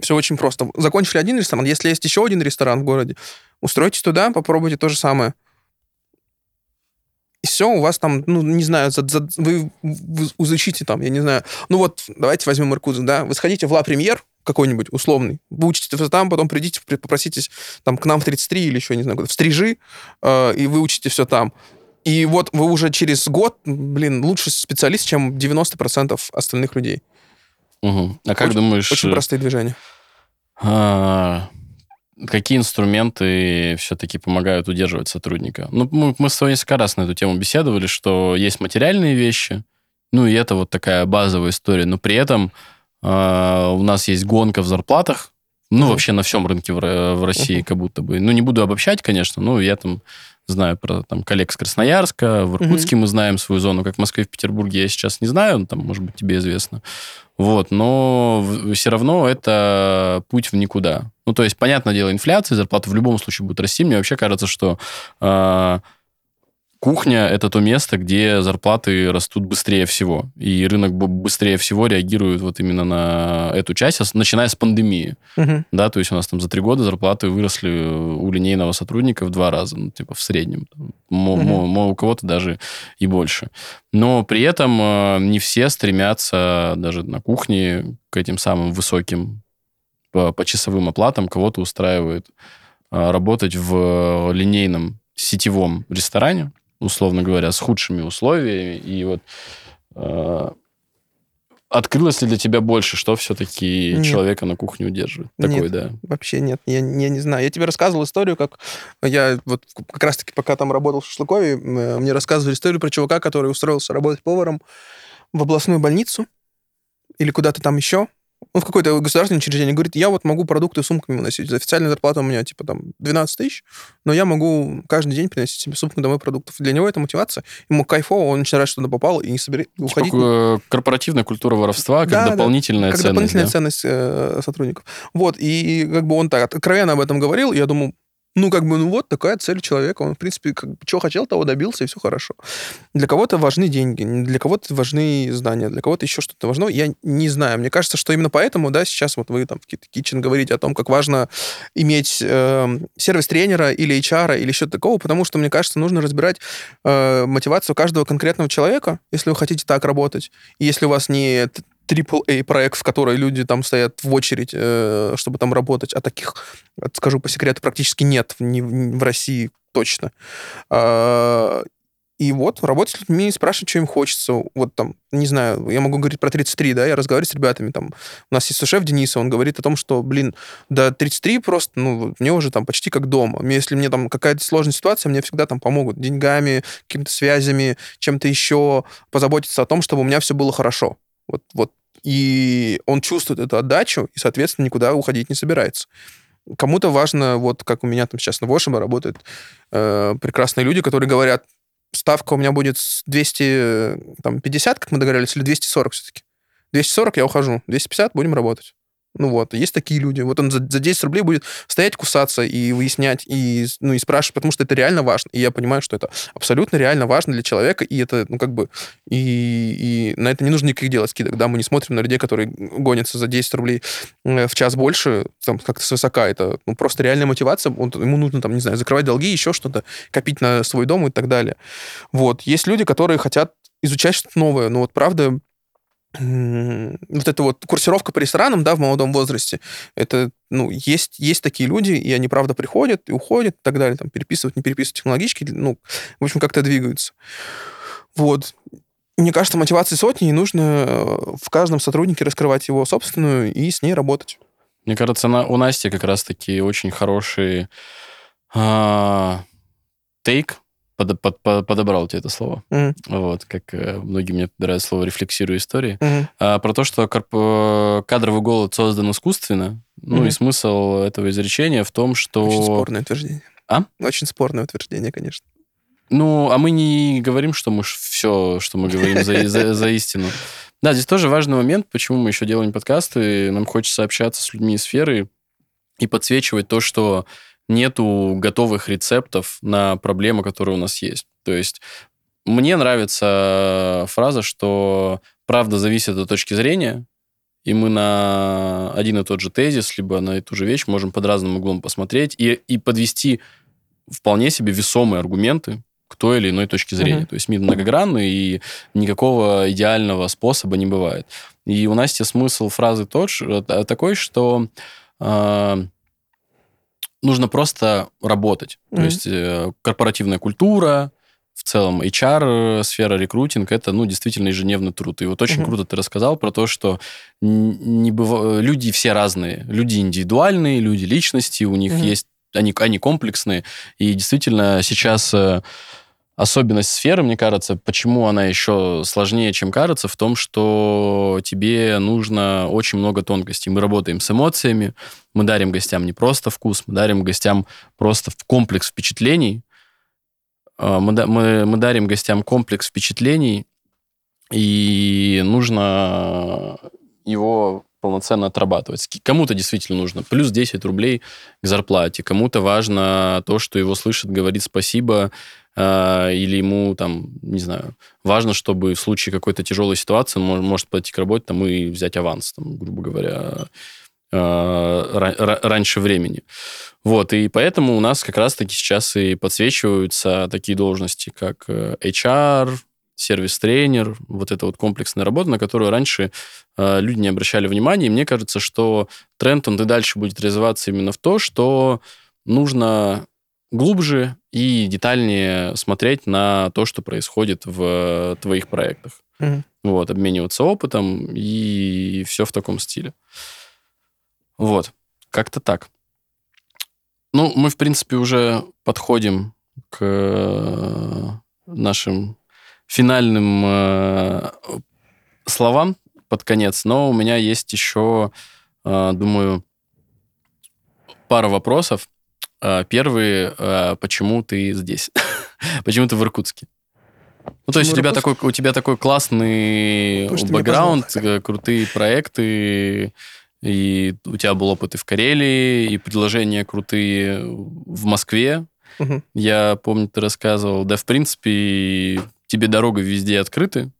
Все очень просто. Закончили один ресторан, если есть еще один ресторан в городе, устройтесь туда, попробуйте то же самое. И все, у вас там, ну, не знаю, за, за, вы, вы изучите там, я не знаю. Ну вот, давайте возьмем Иркутск, да, вы сходите в Ла Премьер, какой-нибудь условный, вы учите там, потом придите, попроситесь там к нам в 33 или еще, не знаю, в Стрижи, э, и вы учите все там. И вот вы уже через год, блин, лучший специалист, чем 90% остальных людей. Угу. А как очень, думаешь... Очень простые движения. А, какие инструменты все-таки помогают удерживать сотрудника? Ну, мы, мы с тобой несколько раз на эту тему беседовали, что есть материальные вещи, ну, и это вот такая базовая история, но при этом э, у нас есть гонка в зарплатах, ну, mm-hmm. вообще на всем рынке в, в России mm-hmm. как будто бы. Ну, не буду обобщать, конечно, но я там знаю про там коллег с Красноярска, в Иркутске мы знаем свою зону, как в Москве, в Петербурге я сейчас не знаю, там, может быть, тебе известно. Вот, но все равно это путь в никуда. Ну, то есть, понятное дело, инфляция, зарплата в любом случае будет расти. Мне вообще кажется, что э, кухня – это то место, где зарплаты растут быстрее всего. И рынок быстрее всего реагирует вот именно на эту часть, начиная с пандемии. Мгм. Да, то есть у нас там за три года зарплаты выросли у линейного сотрудника в два раза, ну, типа в среднем. Мо- мо- у кого-то даже и больше. Но при этом э, не все стремятся даже на кухне к этим самым высоким по, по часовым оплатам. Кого-то устраивает э, работать в линейном сетевом ресторане, условно говоря, с худшими условиями. И вот э, открылось ли для тебя больше, что все-таки Нет. человека на кухне удерживает? Такой, Нет. да. Вообще нет, я, я не знаю. Я тебе рассказывал историю, как я вот как раз-таки пока там работал в Шашлыкове, э, мне рассказывали историю про чувака, который устроился работать поваром в областную больницу или куда-то там еще. Ну, в какое-то государственное учреждение. Говорит, я вот могу продукты сумками выносить. Официальная зарплата у меня, типа, там, 12 тысяч, но я могу каждый день приносить себе сумку домой продуктов. Для него это мотивация. Ему кайфово, он очень рад, что туда попал, и не соберет, уходить. Типа, корпоративная культура воровства как Да, да. дополнительная как ценность. дополнительная да? ценность э, сотрудников. Вот, и как бы он так откровенно об этом говорил, я думаю, ну, как бы, ну вот такая цель человека. Он, в принципе, как, чего хотел, того добился, и все хорошо. Для кого-то важны деньги, для кого-то важны знания, для кого-то еще что-то важно. Я не знаю. Мне кажется, что именно поэтому, да, сейчас вот вы там в Kit Kitchen говорите о том, как важно иметь э, сервис-тренера или HR или что-то такого, потому что, мне кажется, нужно разбирать э, мотивацию каждого конкретного человека, если вы хотите так работать. И если у вас не AAA проект, в который люди там стоят в очередь, э, чтобы там работать, а таких, скажу по секрету, практически нет не- в России точно. А, И вот работать с людьми, спрашивать, что им хочется. Вот там, не знаю, я могу говорить про 33, да, я разговариваю с ребятами, там, у нас есть шеф Дениса, он говорит о том, что, блин, до 33 просто, ну, мне уже там почти как дома. Если мне там какая-то сложная ситуация, мне всегда там помогут деньгами, какими-то связями, чем-то еще, позаботиться о том, чтобы у меня все было хорошо. Вот, вот. И он чувствует эту отдачу, и, соответственно, никуда уходить не собирается. Кому-то важно, вот как у меня там сейчас на Вошима работают э, прекрасные люди, которые говорят, ставка у меня будет с 250, как мы договорились, или 240 все-таки. 240 я ухожу, 250 будем работать. Ну вот, есть такие люди. Вот он за, за 10 рублей будет стоять, кусаться и выяснять, и, ну, и спрашивать, потому что это реально важно. И я понимаю, что это абсолютно реально важно для человека, и это, ну, как бы, и, и на это не нужно никаких делать скидок, да, мы не смотрим на людей, которые гонятся за 10 рублей э, в час больше, там, как-то свысока, это, ну, просто реальная мотивация, он, ему нужно, там, не знаю, закрывать долги, еще что-то, копить на свой дом и так далее. Вот, есть люди, которые хотят изучать что-то новое, но вот, правда, вот эта вот курсировка по ресторанам, да, в молодом возрасте, это, ну, есть, есть такие люди, и они, правда, приходят и уходят и так далее, там, переписывают, не переписывают технологички, ну, в общем, как-то двигаются. Вот. Мне кажется, мотивации сотни, и нужно э, в каждом сотруднике раскрывать его собственную и с ней работать. Мне кажется, на- у Насти как раз-таки очень хороший а, тейк. Под- под- под- подобрал тебе это слово. Мгм. Вот, как э, многие мне подбирают слово «рефлексирую истории». Мгм. А, про то, что корп- э, кадровый голод создан искусственно. Ну Мгм. и смысл этого изречения в том, что... Очень спорное утверждение. А? Очень спорное утверждение, конечно. Ну, а мы не говорим, что мы все, что мы говорим, за, за- за истину. Да, здесь тоже важный момент, почему мы еще делаем подкасты. Нам хочется общаться с людьми из сферы и подсвечивать то, что нету готовых рецептов на проблемы, которые у нас есть. То есть мне нравится фраза, что правда зависит от точки зрения, и мы на один и тот же тезис, либо на эту же вещь можем под разным углом посмотреть и, и подвести вполне себе весомые аргументы к той или иной точке зрения. Мгм. То есть мир многогранный, и никакого идеального способа не бывает. И у Насти смысл фразы тот, ж- э, такой, что э, нужно просто работать. То Мгм. есть э, корпоративная культура, в целом HR, сфера рекрутинг, это, ну, действительно ежедневный труд. И вот очень Мгм. круто ты рассказал про то, что не быва- люди все разные. Люди индивидуальные, люди личности, у них Мгм. есть, они, они комплексные. И действительно сейчас э, особенность сферы, мне кажется, почему она еще сложнее, чем кажется, в том, что тебе нужно очень много тонкостей. Мы работаем с эмоциями, мы дарим гостям не просто вкус, мы дарим гостям просто комплекс впечатлений, а, мы, мы, мы дарим гостям комплекс впечатлений, и нужно его полноценно отрабатывать. Кому-то действительно нужно плюс 10 рублей к зарплате, кому-то важно то, что его слышит, говорит спасибо, или ему там, не знаю, важно, чтобы в случае какой-то тяжелой ситуации он мож- может пойти к работе там, и взять аванс, там, грубо говоря, а, ра- ра- раньше времени. Вот, и поэтому у нас как раз-таки сейчас и подсвечиваются такие должности, как э, HR, сервис-тренер, вот эта вот комплексная работа, на которую раньше э, люди не обращали внимания. И мне кажется, что тренд, он и дальше будет развиваться именно в то, что нужно глубже и детальнее смотреть на то, что происходит в твоих проектах. Мгм. Вот, обмениваться опытом и все в таком стиле. Вот, как-то так. Ну, мы, в принципе, уже подходим к э, нашим финальным э, словам под конец, но у меня есть еще, э, думаю, пара вопросов. Э, Первый, э, почему ты здесь? <laughs> почему ты в Иркутске? Ну, то есть у тебя, такой, у тебя такой классный бэкграунд, крутые проекты, и у тебя был опыт и в Карелии, и предложения крутые в Москве. Мгм. Я помню, ты рассказывал, да, в принципе, тебе дорога везде открыты,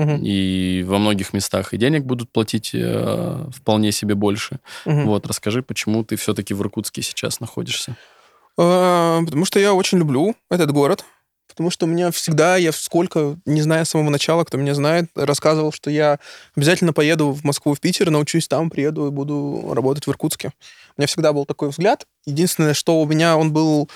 Мгм. и во многих местах и денег будут платить э, вполне себе больше. Мгм. Вот, расскажи, почему ты все-таки в Иркутске сейчас находишься? А, Потому что я очень люблю этот город. Потому что у меня всегда, я сколько, не знаю, с самого начала, кто меня знает, рассказывал, что я обязательно поеду в Москву, в Питер, научусь там, приеду и буду работать в Иркутске. У меня всегда был такой взгляд. Единственное, что у меня он был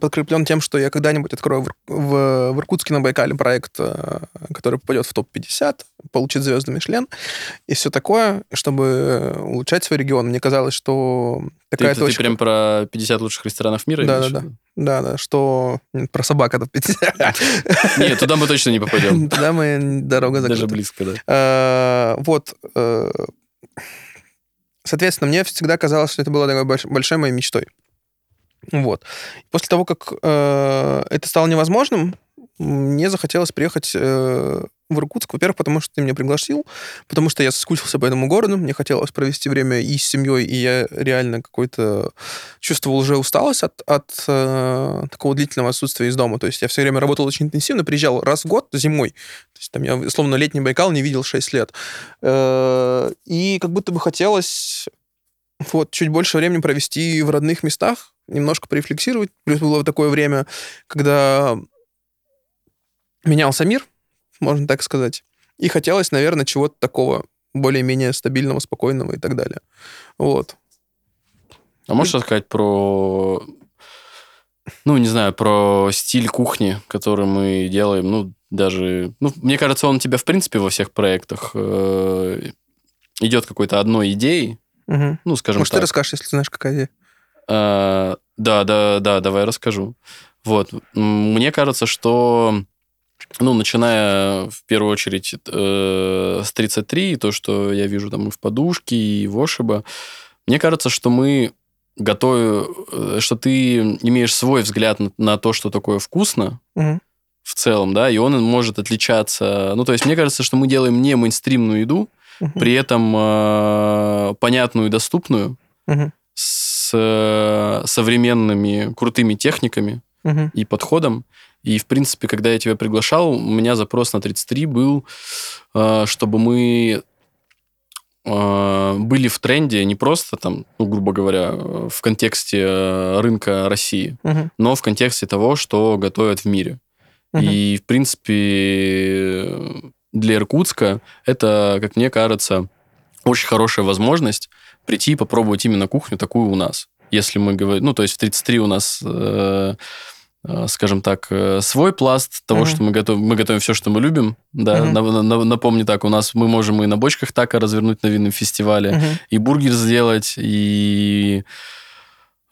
подкреплен тем, что я когда-нибудь открою в, в, в Иркутске на Байкале проект, э, который попадет в топ-50, получит звезду Мишлен и все такое, чтобы улучшать свой регион. Мне казалось, что Ты, такая ты точка... прям про 50 лучших ресторанов мира? Да, имеешь да? Да, что про собак это 50. <laughs> Нет, туда мы точно не попадем. <laughs> Туда мы дорога Даже закрыта. близко, да. Э, Вот. э, Соответственно, мне всегда казалось, что это было такой больш- большой моей мечтой. Вот. После того, как э, это стало невозможным, мне захотелось приехать э, в Иркутск, во-первых, потому что ты меня пригласил, потому что я соскучился по этому городу, мне хотелось провести время и с семьей, и я реально какой-то чувствовал уже усталость от, от э, такого длительного отсутствия из дома. То есть я все время работал очень интенсивно, приезжал раз в год зимой. То есть там я, словно летний Байкал не видел 6 лет. Э, И как будто бы хотелось вот, чуть больше времени провести в родных местах, немножко порефлексировать. Плюс было такое время, когда менялся мир, можно так сказать. И хотелось, наверное, чего-то такого более-менее стабильного, спокойного и так далее. Вот. А можешь рассказать про, ну, не знаю, про стиль кухни, который мы делаем? Ну, даже, ну, мне кажется, он у тебя, в принципе, во всех проектах э, идет какой-то одной идеей, Мгм. ну, скажем Может, ты так. расскажешь, если знаешь, какая идея? А, да, да, да, давай расскажу. Вот. Мне кажется, что, ну, начиная в первую очередь э, с 33, то, что я вижу там и в подушке, и в Ошиба, мне кажется, что мы готовим, э, что ты имеешь свой взгляд на, на то, что такое вкусно Мгм. в целом, да, и он может отличаться. Ну, то есть, мне кажется, что мы делаем не мейнстримную еду, Мгм. при этом э, понятную и доступную, Мгм. с э, современными крутыми техниками Мгм. и подходом. И, в принципе, когда я тебя приглашал, у меня запрос на 33 был, э, чтобы мы э, были в тренде не просто там, ну, грубо говоря, в контексте э, рынка России, Мгм. но в контексте того, что готовят в мире. Мгм. И, в принципе, для Иркутска это, как мне кажется, очень хорошая возможность прийти и попробовать именно кухню такую у нас. Если мы говорим... Ну, то есть в 33 у нас, э, скажем так, э, свой пласт того, Мгм. что мы готовим. Мы готовим все, что мы любим. Да, Мгм. на- на- напомню так, у нас мы можем и на бочках тако развернуть на винном фестивале, Мгм. и бургер сделать, и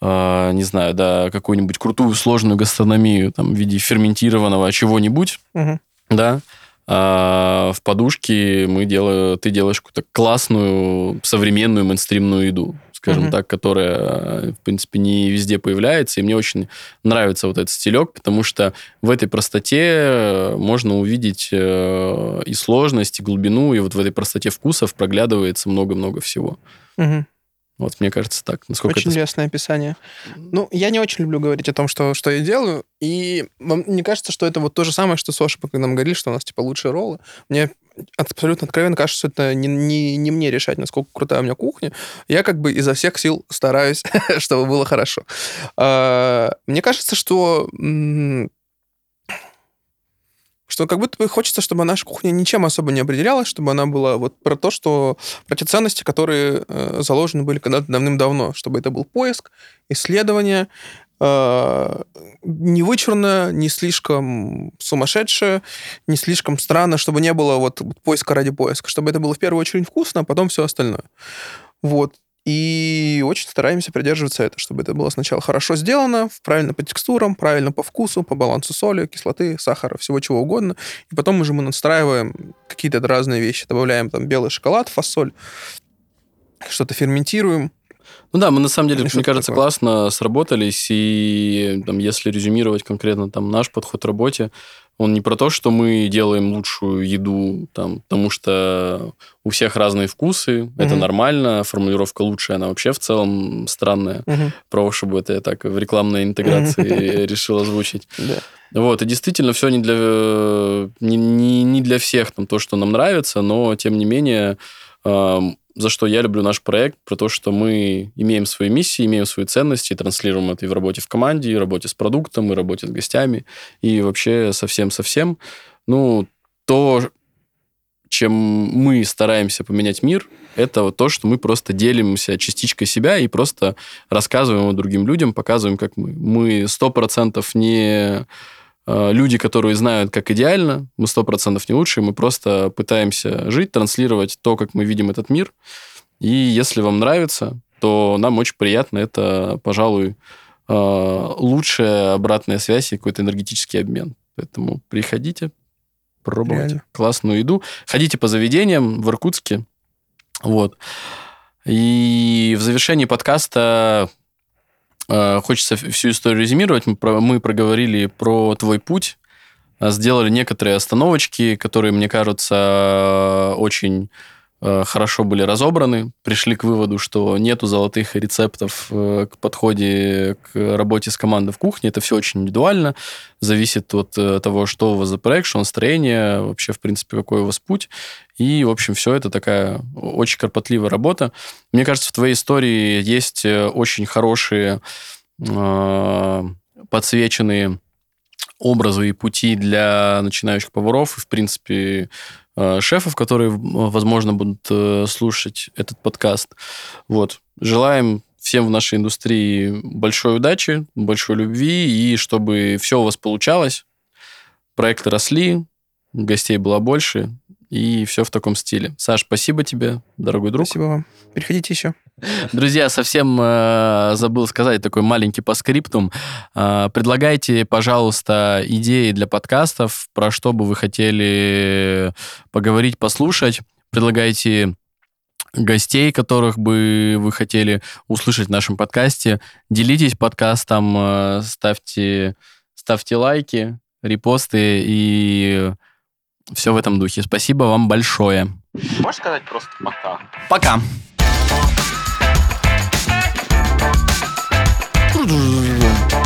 а, не знаю, да, какую-нибудь крутую сложную гастрономию там, в виде ферментированного чего-нибудь, Мгм. да. А в подушке мы делаем, ты делаешь какую-то классную современную мейнстримную еду, скажем Мгм. так, которая, э, в принципе, не везде появляется. И мне очень нравится вот этот стилек, потому что в этой простоте э, можно увидеть э, и сложность, и глубину, и вот в этой простоте вкусов проглядывается много-много всего. Мгм. Вот мне кажется так. Насколько Очень это... лестное описание. Ну, я не очень люблю говорить о том, что, что я делаю, и вам не кажется, что это вот то же самое, что Соша, когда нам говорили, что у нас, типа, лучшие роллы. Мне абсолютно откровенно кажется, что это не, не, не мне решать, насколько крутая у меня кухня. Я как бы изо всех сил стараюсь, <laughs> чтобы было хорошо. А, Мне кажется, что что как будто бы хочется, чтобы наша кухня ничем особо не определялась, чтобы она была вот про то, что про те ценности, которые э, заложены были когда-то давным-давно, чтобы это был поиск, исследование, э, не вычурно, не слишком сумасшедшее, не слишком странно, чтобы не было вот поиска ради поиска, чтобы это было в первую очередь вкусно, а потом все остальное. Вот. И очень стараемся придерживаться этого, чтобы это было сначала хорошо сделано, правильно по текстурам, правильно по вкусу, по балансу соли, кислоты, сахара, всего чего угодно. И потом уже мы настраиваем какие-то разные вещи. Добавляем там белый шоколад, фасоль, что-то ферментируем. Ну да, мы на самом деле, Или мне кажется, такое. классно сработались, и там, если резюмировать конкретно там наш подход к работе, он не про то, что мы делаем лучшую еду, там, потому что у всех разные вкусы, это Мгм. нормально, формулировка лучшая, она вообще в целом странная, Мгм. про чтобы это я так в рекламной интеграции <laughs> решил озвучить. Вот, и действительно, все не для, э, не, не, не для всех там, то, что нам нравится, но, тем не менее, за что я люблю наш проект, про то, что мы имеем свои миссии, имеем свои ценности, транслируем это и в работе в команде, и в работе с продуктом, и в работе с гостями, и вообще совсем-совсем. Ну, то, чем мы стараемся поменять мир, это вот то, что мы просто делимся частичкой себя и просто рассказываем его другим людям, показываем, как мы. Мы сто процентов не люди, которые знают, как идеально, мы сто процентов не лучшие, мы просто пытаемся жить, транслировать то, как мы видим этот мир. И если вам нравится, то нам очень приятно. Это, пожалуй, э, лучшая обратная связь и какой-то энергетический обмен. Поэтому приходите, пробовать Реально. классную еду. Ходите по заведениям в Иркутске. Вот. И в завершении подкаста э, хочется всю историю резюмировать. Мы, про- мы проговорили про твой путь, э, сделали некоторые остановочки, которые, мне кажется, очень э, хорошо были разобраны, пришли к выводу, что нету золотых рецептов э, к подходе к работе с командой в кухне. Это все очень индивидуально, зависит от э, того, что у вас за проект, что настроение, вообще, в принципе, какой у вас путь. И, в общем, все это такая очень кропотливая работа. Мне кажется, в твоей истории есть э, очень хорошие э, подсвеченные образы и пути для начинающих поваров и, в принципе, э, шефов, которые, возможно, будут э, слушать этот подкаст. Вот. Желаем всем в нашей индустрии большой удачи, большой любви, и чтобы все у вас получалось, проекты росли, гостей было больше, и все в таком стиле. Саш, спасибо тебе, дорогой друг. Спасибо вам. Приходите еще. Друзья, совсем э, забыл сказать такой маленький по скриптум. Э, предлагайте, пожалуйста, идеи для подкастов, про что бы вы хотели поговорить, послушать. Предлагайте гостей, которых бы вы хотели услышать в нашем подкасте. Делитесь подкастом, э, ставьте, ставьте лайки, репосты и все в этом духе. Спасибо вам большое. Можешь сказать просто пока? Пока. Пока.